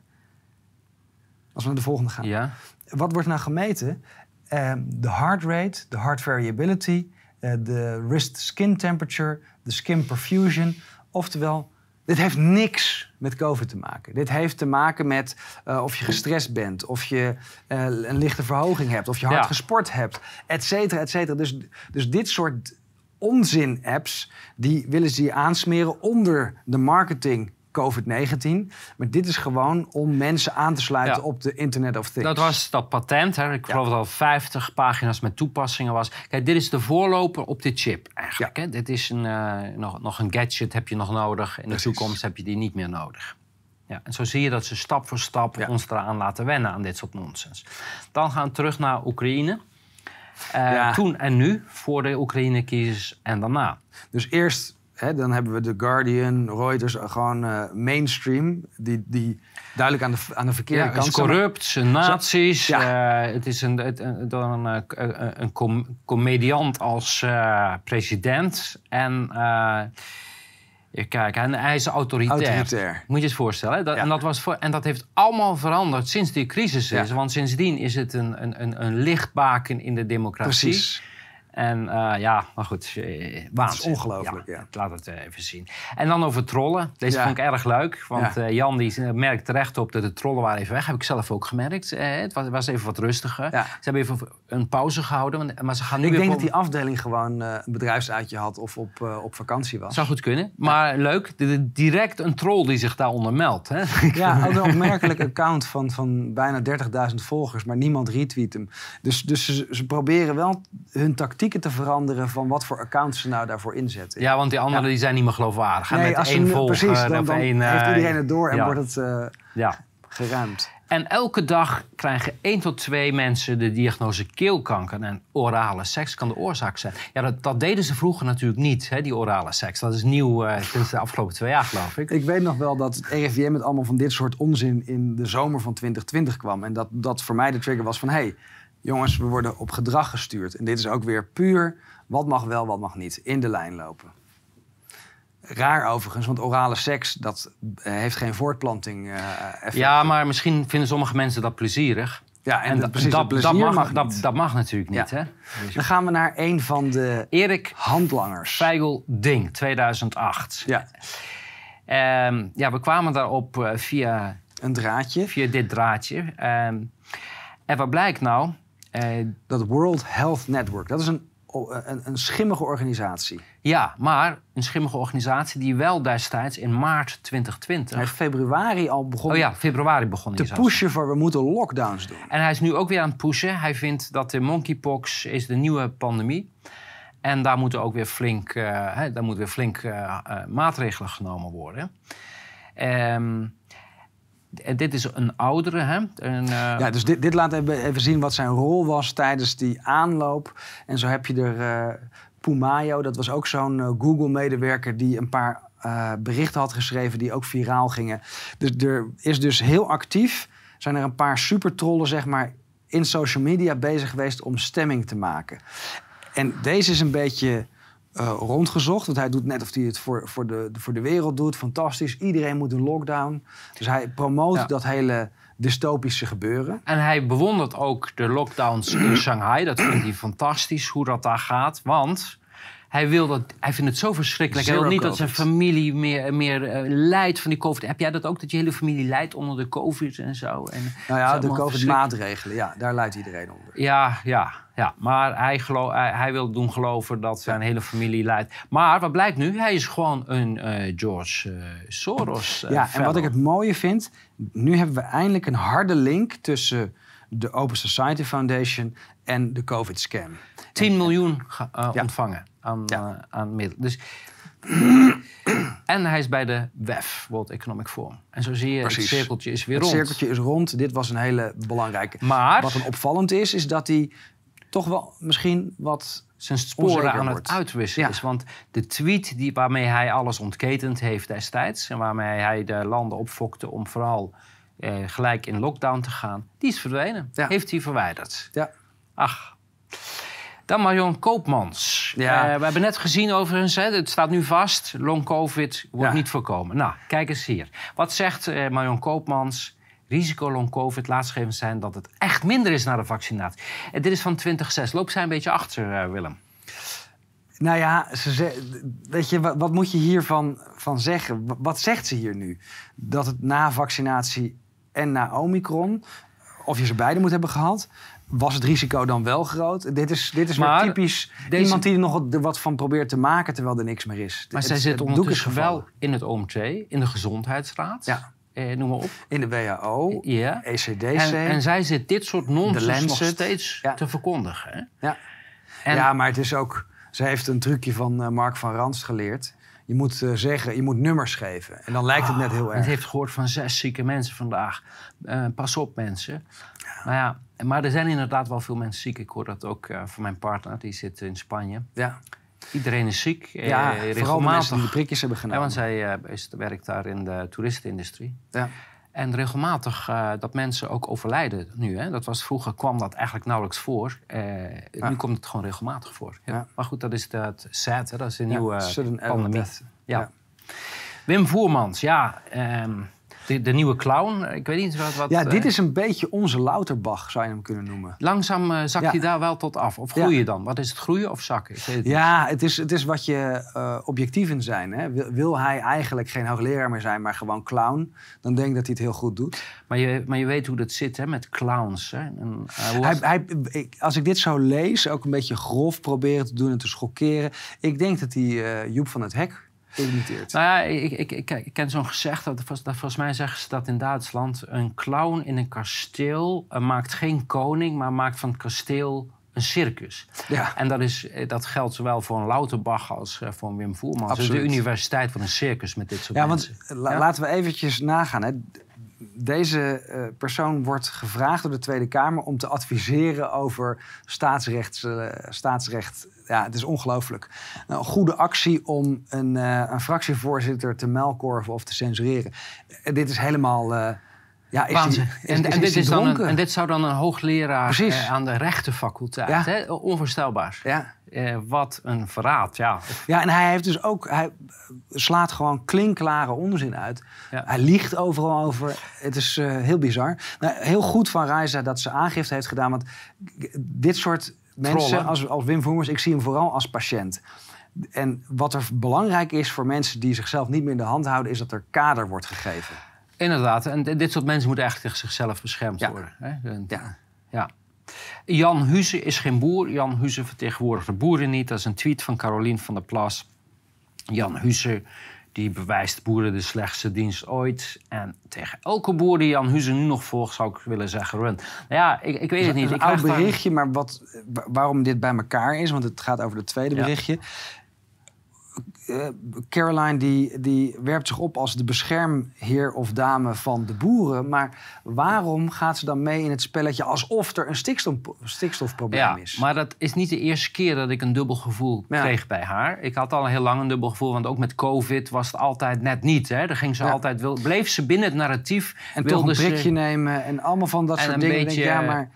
Als we naar de volgende gaan. Ja. Wat wordt nou gemeten? Ehm, De heart rate, de heart variability, eh, de wrist skin temperature, de skin perfusion. Oftewel, dit heeft niks met COVID te maken. Dit heeft te maken met eh, of je gestrest bent, of je eh, een lichte verhoging hebt, of je hard Ja. gesport hebt, et cetera, et cetera. Dus, dus dit soort onzin-apps, die willen ze je aansmeren onder de marketing COVID-19. Maar dit is gewoon om mensen aan te sluiten Ja. op de Internet of Things. Dat was dat patent. Hè. Ik geloof dat al 50 pagina's met toepassingen was. Kijk, dit is de voorloper op dit chip eigenlijk. Hè. Dit is een, eh, nog, nog een gadget heb je nog nodig. In de Precies. toekomst heb je die niet meer nodig. Ja, en zo zie je dat ze stap voor stap ons eraan laten wennen aan dit soort nonsens. Dan gaan we terug naar Oekraïne. Eh, Ja. Toen en nu, voor de Oekraïne-crisis en daarna. Dus eerst hè, dan hebben we The Guardian, Reuters, eh, gewoon eh, mainstream, die, die duidelijk aan de, aan de verkeerde Ja, het kant is staan. corrupt, zijn nazi's. Ja. het is een, het, een, een, een com- comediant als president. En kijk, en hij is autoritair. Autoritair. Moet je het voorstellen. Dat, Ja. en, dat was voor, en dat heeft allemaal veranderd sinds die crisis is. Ja. Want sindsdien is het een, een, een, een lichtbaken in de democratie. Precies. En eh, ja, maar goed, eh, waanzin. ongelooflijk, ja. Laat het eh, even zien. En dan over trollen. Deze Ja. vond ik erg leuk. Want Ja. Jan die merkt terecht op dat de trollen waren even weg. Heb ik zelf ook gemerkt. Het was, was even wat rustiger. Ze hebben even een pauze gehouden. Maar ze gaan nu Ik weer denk dat die afdeling gewoon een bedrijfsuitje had of op, op vakantie was. Zou goed kunnen. Maar leuk, de- direct een troll die zich daaronder meldt. Hè? <laughs> Ja, ook <laughs> een opmerkelijk account van, van bijna 30.000 volgers, maar niemand retweet hem. Dus, dus ze, ze proberen wel hun te veranderen van wat voor accounts ze nou daarvoor inzetten. Ja, want die anderen Ja. die zijn niet meer geloofwaardig. Gaan nee, met als één volger precies, dan, één... heeft eh, iedereen het door en ja. wordt het eh, Ja. geruimd. En elke dag krijgen 1 tot 2 mensen de diagnose keelkanker. En orale seks kan de oorzaak zijn. Ja, dat, dat deden ze vroeger natuurlijk niet, hè, die orale seks. Dat is nieuw eh, sinds de afgelopen twee jaar, geloof ik. Ik weet nog wel dat het RIVM met allemaal van dit soort onzin in de zomer van 2020 kwam. En dat dat voor mij de trigger was van... hé, hey, jongens, we worden op gedrag gestuurd. En dit is ook weer puur wat mag wel, wat mag niet. In de lijn lopen. Raar overigens, want orale seks dat eh, heeft geen voortplanting eh, effect. Ja, maar misschien vinden sommige mensen dat plezierig. Ja, en, En dat, dat, precies, dat, dat plezier dat mag, mag dat, dat mag natuurlijk niet. Ja. Hè? Dus- Dan gaan we naar een van de Erik handlangers. Feigl Ding, 2008. Ja, Ehm, ja, we kwamen daarop eh, via, een draadje. via dit draadje. Ehm, en wat blijkt nou? Eh, Dat World Health Network. Dat is een, een, een schimmige organisatie. Ja, maar een schimmige organisatie die wel destijds in maart 2020... Hij heeft februari al oh begonnen ja, februari begon te pushen voor we moeten lockdowns doen. En hij is nu ook weer aan het pushen. Hij vindt dat de monkeypox is de nieuwe pandemie. En daar moeten ook weer flink, eh, hè, daar moeten weer flink eh, maatregelen genomen worden. Ehm, d- dit is een oudere, hè? Eh, Ja, dus dit, dit laat even, even zien wat zijn rol was tijdens die aanloop. En zo heb je er eh Pumayo, dat was ook zo'n eh, Google-medewerker die een paar berichten had geschreven die ook viraal gingen. Dus er is dus heel actief, zijn er een paar supertrollen zeg maar in social media bezig geweest om stemming te maken. En deze is een beetje eh, rondgezocht, want hij doet net of hij het voor, voor, de, voor de wereld doet. Fantastisch, iedereen moet een lockdown. Dus hij promoot Ja. dat hele dystopische gebeuren. En hij bewondert ook de lockdowns in <clears throat> Shanghai. Dat vindt hij fantastisch hoe dat daar gaat. Want hij, wil dat, hij vindt het zo verschrikkelijk. hij wil niet dat zijn familie meer, meer eh, lijdt van die COVID. Heb jij dat ook? Dat je hele familie lijdt onder de COVID en zo? En Nou ja, de. COVID-maatregelen, ja, daar leidt iedereen onder. Ja, ja, ja. Maar hij, hij, hij wil doen geloven dat zijn hele familie lijdt. Maar wat blijkt nu? Hij is gewoon een eh, George eh, Soros. eh, ja, en wat ik het mooie vind, nu hebben we eindelijk een harde link tussen de Open Society Foundation en de COVID-scam. 10 miljoen Ja. ontvangen aan, Ja. aan middelen. Dus, <clears throat> en hij is bij de WEF, World Economic Forum. En zo zie je, Precies. het cirkeltje is weer Het rond. cirkeltje is rond. Dit was een hele belangrijke. Maar Wat een opvallend is, is dat hij toch wel misschien wat... zijn sporen aan het uitwisselen Ja. is. Want de tweet die, waarmee hij alles ontketend heeft destijds... en waarmee hij de landen opfokte om vooral eh, gelijk in lockdown te gaan... die is verdwenen. Ja. Heeft hij verwijderd. Ja, Ach. Dan Marion Koopmans. Ja. Eh, we hebben net gezien overigens, hè, het staat nu vast... long covid wordt niet voorkomen. Nou, kijk eens hier. Wat zegt eh, Marion Koopmans... Risico long covid, laatstgevend zijn dat het echt minder is na de vaccinatie. En dit is van 2006. Loopt zij een beetje achter, eh, Willem? Nou ja, ze ze- weet je, wat, wat moet je hiervan van zeggen? Wa- Wat zegt ze hier nu? Dat het na vaccinatie en na Omicron, of je ze beide moet hebben gehad, was het risico dan wel groot? Dit is, dit is weer Maar typisch deze- iemand die er nog wat- wat van probeert te maken terwijl er niks meer is. Maar Het- zij zit ondertussen wel in het OMT, in de Gezondheidsraad. Ja. Eh, noem maar op. In de WHO, Ja. ECDC. En, en zij zit dit soort nonsens nog steeds Ja. te verkondigen. Hè? ja. En, ja, maar het is ook... Ze heeft een trucje van eh, Mark van Ranst geleerd. Je moet eh, zeggen, je moet nummers geven. En dan lijkt het net heel Het erg. heeft gehoord van zes zieke mensen vandaag. Eh, pas op, mensen. Nou ja, maar er zijn inderdaad wel veel mensen ziek. Ik hoor dat ook van mijn partner, die zit in Spanje. Ja. Iedereen is ziek. Ja, eh, vooral de mensen die de prikjes hebben Ja, genomen. want zij eh, is, werkt daar in de toeristenindustrie. Ja. En regelmatig eh, dat mensen ook overlijden nu. Hè? Dat was, vroeger kwam dat eigenlijk nauwelijks voor. Eh, Nu komt het gewoon regelmatig voor. Ja. Ja. Maar goed, dat is het sad. Hè? Dat is een Ja, nieuwe pandemie. Ja. Ja. Wim Voermans, ja. ehm, de, de nieuwe clown. Ik weet niet wat... wat Ja, dit eh, is een beetje onze Lauterbach, zou je hem kunnen noemen. Langzaam zakt Ja. hij daar wel tot af. Of Ja. groeien dan? Wat is het, groeien of zakken? Ik weet het. Ja, het is, het is wat je eh, objectief in zijn. Hè? Wil, wil hij eigenlijk geen hoogleraar meer zijn, maar gewoon clown... dan denk ik dat hij het heel goed doet. Maar, je, maar je weet hoe dat zit hè, met clowns. Hè? En, Hij, hij, als ik dit zo lees, ook een beetje grof proberen te doen en te schokkeren... ik denk dat hij Joep van het Hek imiteert. Nou ja, ik, ik, ik, ik ken zo'n gezegd, dat, dat, volgens mij zeggen ze dat in Duitsland... een clown in een kasteel eh, maakt geen koning, maar maakt van het kasteel een circus. Ja. En dat, is, eh, dat geldt zowel voor een Lauterbach als eh, voor een Wim Voermans. Dus de Absoluut. universiteit van een circus met dit soort Ja, want mensen. Ja? laten we eventjes nagaan. Hè. Deze eh, persoon wordt gevraagd door de Tweede Kamer om te adviseren over staatsrecht. eh, staatsrecht. Ja, het is ongelooflijk. Een goede actie om een, eh, een fractievoorzitter te melkorven of te censureren. Dit is helemaal. Ja, is en, is- en, dit is dan een, en dit zou dan een hoogleraar eh, aan de rechtenfaculteit. Ja. Hè? Onvoorstelbaar. Ja. Eh, wat een verraad, ja. Ja, en hij heeft dus ook, hij slaat gewoon klinkklare onzin uit. Ja. Hij liegt overal over. Het is eh, heel bizar. Nou, heel goed van Reiza dat ze aangifte heeft gedaan. Want dit soort mensen, als, als Wim Voemers, ik zie hem vooral als patiënt. En wat er belangrijk is voor mensen die zichzelf niet meer in de hand houden, is dat er kader wordt gegeven. Inderdaad, en dit soort mensen moeten eigenlijk tegen zichzelf beschermd Ja. worden. Hè? En- Ja. ja. Jan Huze is geen boer. Jan Huze vertegenwoordigt de boeren niet. Dat is een tweet van Carolien van der Plas. Jan Huze die bewijst boeren de slechtste dienst ooit. En tegen elke boer die Jan Huze nu nog volgt, zou ik willen zeggen: run. Nou ja, ik, ik weet het niet. Een Ik oud berichtje, maar wat, wa- waarom dit bij elkaar is, want het gaat over het tweede Ja. berichtje. Eh, Caroline die, die werpt zich op als de beschermheer of dame van de boeren. Maar waarom gaat ze dan mee in het spelletje alsof er een stikstof, stikstofprobleem Ja, is? maar dat is niet de eerste keer dat ik een dubbel gevoel Ja. kreeg bij haar. Ik had al heel lang een dubbel gevoel, want ook met COVID was het altijd net niet. Hè. Dan ging ze Ja. altijd, wil, bleef ze binnen het narratief. en toch wilde een ze- prikje nemen en allemaal van dat En soort een dingen. Denk ja, maar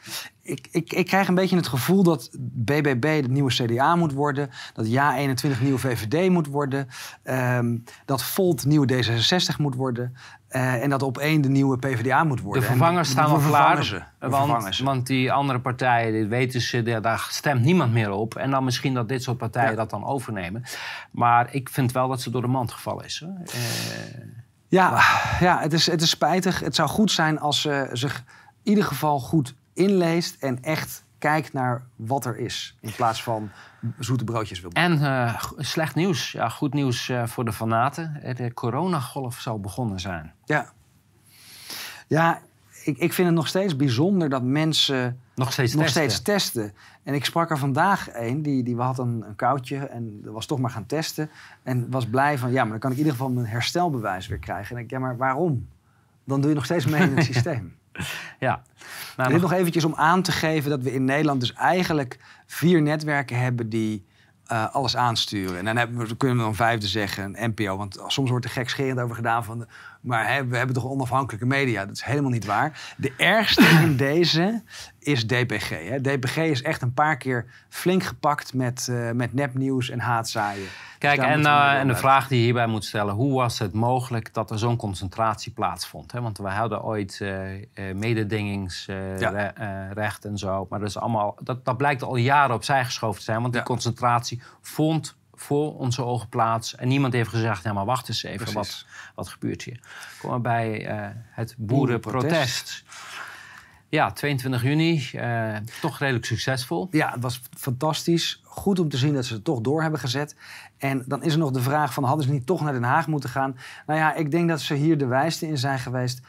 ik, ik, ik krijg een beetje het gevoel dat BBB de nieuwe CDA moet worden. Dat Ja21 nieuwe VVD moet worden. ehm, dat Volt nieuwe D66 moet worden. eh, en dat op één de nieuwe PvdA moet De worden. En vervangers staan al klaar. ze. Want, want die andere partijen, dit weten ze, daar- stemt niemand meer op. En dan misschien dat dit soort partijen Ja. dat dan overnemen. Maar ik vind wel dat ze door de mand gevallen is. Hè. Eh, Ja, ja het, is, het is spijtig. Het zou goed zijn als ze zich in ieder geval goed inleest en echt kijkt naar wat er is. In plaats van zoete broodjes wil. en eh, slecht nieuws. Ja, goed nieuws eh, voor de fanaten. Eh, De coronagolf zou begonnen zijn. Ja, ja ik, ik vind het nog steeds bijzonder dat mensen Nog steeds nog testen. steeds testen. En ik sprak er vandaag een, die, die had een, een koudje en was toch maar gaan testen. En was blij van, ja, maar dan kan ik in ieder geval mijn herstelbewijs weer krijgen. En ik, ja, maar waarom? Dan doe je nog steeds mee in het <laughs> systeem. <laughs> Ja. Nou, dit nog- nog eventjes om aan te geven dat we in Nederland dus eigenlijk vier netwerken hebben die eh, alles aansturen. En dan, hebben we, dan kunnen we dan vijfde zeggen, een NPO. Want soms wordt er gekscherend over gedaan van... maar hè, we hebben toch onafhankelijke media? Dat is helemaal niet waar. De ergste <clears throat> in deze is DPG. Hè. DPG is echt een paar keer flink gepakt met, eh, met nepnieuws en haatzaaien. Kijk, Dus daar en, eh, en de vraag die je hierbij moet stellen: hoe was het mogelijk dat er zo'n concentratie plaatsvond? Hè? Want we hadden ooit eh eh, mededingingsrecht Ja. en zo. Maar dat, is allemaal, dat, dat blijkt al jaren opzij geschoven te zijn. Want die Ja. concentratie vond voor onze ogen plaats. En niemand heeft gezegd: ja, maar wacht eens even, wat, Precies. wat gebeurt hier? Komen we bij eh, het Boerenprotest. boerenprotest. Ja, 22 juni, eh, toch redelijk succesvol. Ja, het was fantastisch. Goed om te zien dat ze het toch door hebben gezet. En dan is er nog de vraag van, hadden ze niet toch naar Den Haag moeten gaan? Nou ja, ik denk dat ze hier de wijste in zijn geweest.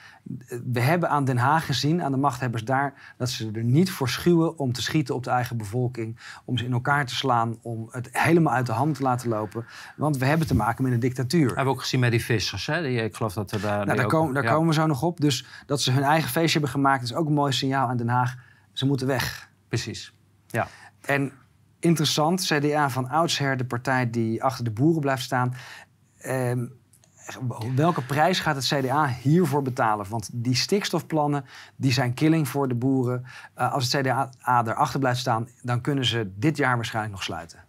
We hebben aan Den Haag gezien, aan de machthebbers daar... dat ze er niet voor schuwen om te schieten op de eigen bevolking... om ze in elkaar te slaan, om het helemaal uit de hand te laten lopen. Want we hebben te maken met een dictatuur. Hebben we ook gezien bij die vissers. Hè? Die, ik geloof dat er daar. Nou, daar, ook- komen, daar ja. komen we zo nog op. Dus dat ze hun eigen feestje hebben gemaakt... is ook een mooi signaal aan Den Haag. Ze moeten weg. Precies. Ja. En interessant. CDA van oudsher, de partij die achter de boeren blijft staan. Ehm, welke prijs gaat het CDA hiervoor betalen? Want die stikstofplannen die zijn killing voor de boeren. Uh, als het CDA erachter blijft staan, dan kunnen ze dit jaar waarschijnlijk nog sluiten.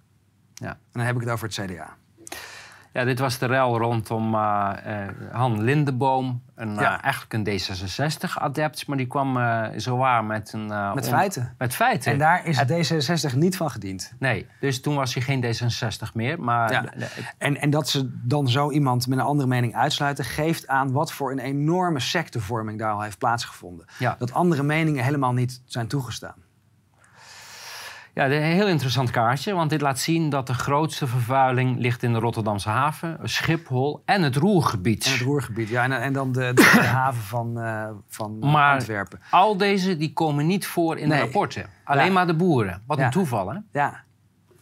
Ja. En dan heb ik het over het CDA. Ja, dit was de rel rondom uh, Han Lindeboom. Een, ja. eigenlijk een D66-adept, maar die kwam zowaar met een... met feiten. Met feiten. En daar is D66 niet van gediend. Nee, dus toen was hij geen D66 meer. Maar ja. en, en dat ze dan zo iemand met een andere mening uitsluiten... geeft aan wat voor een enorme sectevorming daar al heeft plaatsgevonden. Ja. Dat andere meningen helemaal niet zijn toegestaan. Ja, een heel interessant kaartje, want dit laat zien dat de grootste vervuiling ligt in de Rotterdamse haven, Schiphol en het Roergebied. En het Roergebied, ja. En, en dan de, de, <coughs> de haven van, uh, van maar Antwerpen. al deze die komen niet voor in de rapporten. Alleen maar de boeren. Wat een toeval, hè? Ja.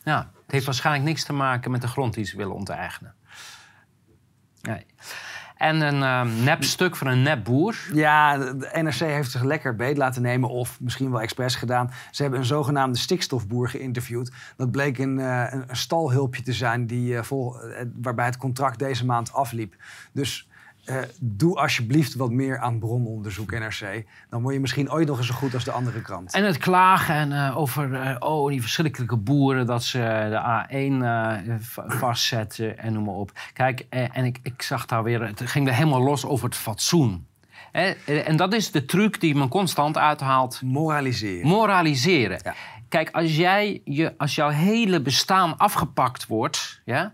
ja. Het heeft waarschijnlijk niks te maken met de grond die ze willen onteigenen. Nee. En een uh, nep stuk van een nep boer. Ja, de NRC heeft zich lekker beet laten nemen, of misschien wel expres gedaan. Ze hebben een zogenaamde stikstofboer geïnterviewd. Dat bleek een, uh, een stalhulpje te zijn die, uh, vol, waarbij het contract deze maand afliep. Dus uh, doe alsjeblieft wat meer aan brononderzoek NRC. Dan word je misschien ooit nog eens zo goed als de andere krant. En het klagen en, uh, over uh, oh, die verschrikkelijke boeren... dat ze de A1 vastzetten en noem maar op. Kijk, en ik, ik zag daar weer... Het ging er helemaal los over het fatsoen. En dat is de truc die men constant uithaalt. Moraliseren. Moraliseren. Ja. Kijk, als, jij je, als jouw hele bestaan afgepakt wordt... Ja,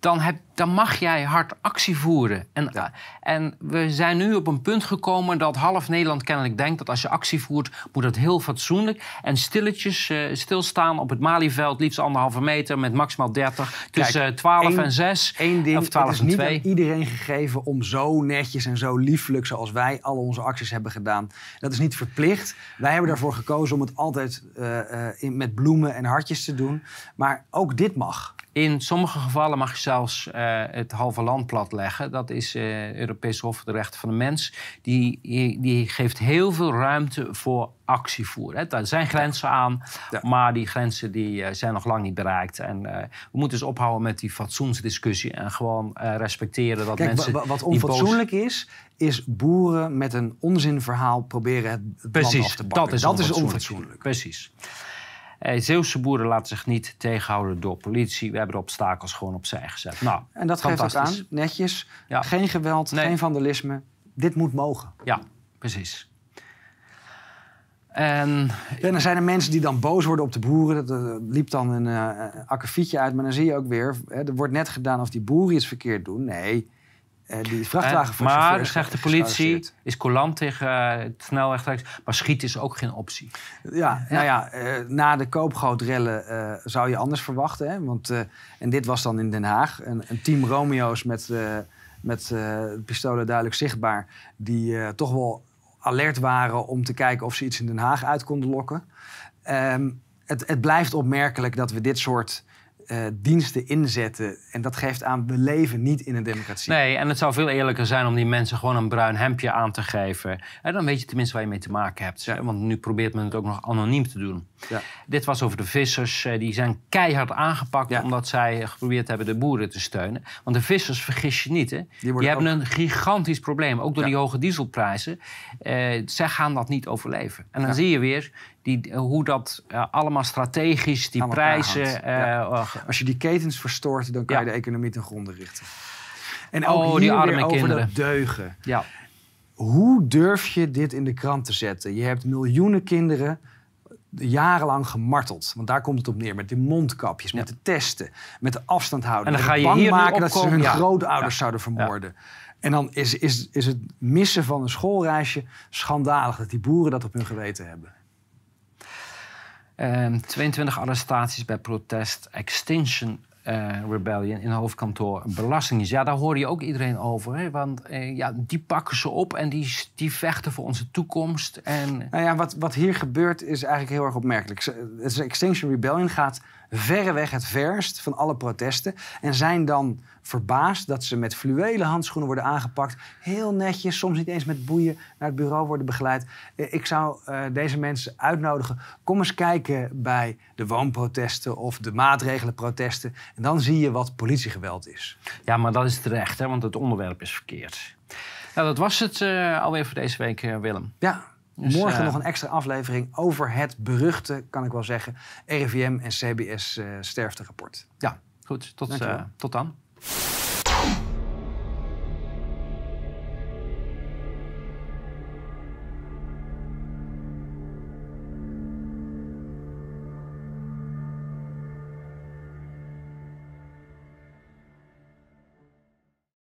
dan, heb, dan mag jij hard actie voeren. En, en we zijn nu op een punt gekomen dat half Nederland kennelijk denkt dat als je actie voert, moet dat heel fatsoenlijk en stilletjes uh, stilstaan op het Malieveld, liefst anderhalve meter met maximaal 30, tussen 12 en 6. Eén ding, of 12 het is niet 2. aan iedereen gegeven om zo netjes en zo lieflijk zoals wij al onze acties hebben gedaan. Dat is niet verplicht. Wij hebben daarvoor gekozen om het altijd uh, uh, in, met bloemen en hartjes te doen. Maar ook dit mag. In sommige gevallen mag je zelfs uh, het halve land platleggen. Dat is uh, Europees Hof voor de Rechten van de Mens. Die, die geeft heel veel ruimte voor actievoer. Hè. Er zijn grenzen aan, ja. maar die grenzen die, uh, zijn nog lang niet bereikt. En we moeten dus ophouden met die fatsoensdiscussie en gewoon respecteren dat Kijk, mensen. Wat onfatsoenlijk boos... is, is boeren met een onzinverhaal proberen het Precies, land af te bakken. Dat is, dat onfatsoenlijk. is onfatsoenlijk. Precies. Eh, Zeeuwse boeren laten zich niet tegenhouden door politie. We hebben de obstakels gewoon opzij gezet. Nou, en dat geeft ook aan, netjes. Ja. Geen geweld, nee. geen vandalisme. Dit moet mogen. Ja, precies. En, ja, dan zijn er mensen die dan boos worden op de boeren. Er liep dan een uh, akkefietje uit, maar dan zie je ook weer... Hè, er wordt net gedaan of die boeren iets verkeerd doen. Nee, die vrachtwagen Maar, zegt de politie, is collant tegen uh, het snelwegrechts. Maar schieten is ook geen optie. Ja, nou ja, na de koopgrootrellen zou je anders verwachten. Hè? Want, en dit was dan in Den Haag. Een, een team Romeo's met, met pistolen duidelijk zichtbaar... die toch wel alert waren om te kijken of ze iets in Den Haag uit konden lokken. Um, het, het blijft opmerkelijk dat we dit soort uh, diensten inzetten. En dat geeft aan, we leven niet in een democratie. Nee, en het zou veel eerlijker zijn om die mensen gewoon een bruin hemdje aan te geven. En dan weet je tenminste waar je mee te maken hebt. Ja. Want nu probeert men het ook nog anoniem te doen. Ja. Dit was over de vissers. Eh, die zijn keihard aangepakt ja. omdat zij geprobeerd hebben de boeren te steunen. Want de vissers, vergis je niet, hè, die, die hebben ook... een gigantisch probleem. Ook door die hoge dieselprijzen. Uh, zij gaan dat niet overleven. En dan zie je weer die, hoe dat uh, allemaal strategisch, die prijzen. Uh, ja. Als je die ketens verstoort, dan kan ja. je de economie ten gronde richten. En ook oh, die arme weer over kinderen. dat deugen. Ja. Hoe durf je dit in de krant te zetten? Je hebt miljoenen kinderen jarenlang gemarteld. Want daar komt het op neer. Met de mondkapjes, met de testen, met de afstand houden. En dan ga je bang hier maken dat ze hun Ja. grootouders zouden vermoorden. En dan is, is, is het missen van een schoolreisje schandalig dat die boeren dat op hun geweten hebben. Um, 22 arrestaties bij protest Extinction Rebellion in hoofdkantoor Belastingdienst. Ja, daar hoor je ook iedereen over. Hè? Want ja, die pakken ze op en die, die vechten voor onze toekomst. En... Nou ja, wat, wat hier gebeurt is eigenlijk heel erg opmerkelijk. Extinction Rebellion gaat verreweg het verst van alle protesten. En zijn dan verbaasd dat ze met fluwelen handschoenen worden aangepakt. Heel netjes, soms niet eens met boeien naar het bureau worden begeleid. Eh, ik zou uh, deze mensen uitnodigen. Kom eens kijken bij de woonprotesten of de maatregelenprotesten. En dan zie je wat politiegeweld is. Ja, maar dat is terecht, hè, want het onderwerp is verkeerd. Nou, dat was het uh, alweer voor deze week, Willem. Ja, dus, Morgen nog een extra aflevering over het beruchte, kan ik wel zeggen, RIVM en CBS uh, sterfterapport. Ja, goed. Tot, tot dan.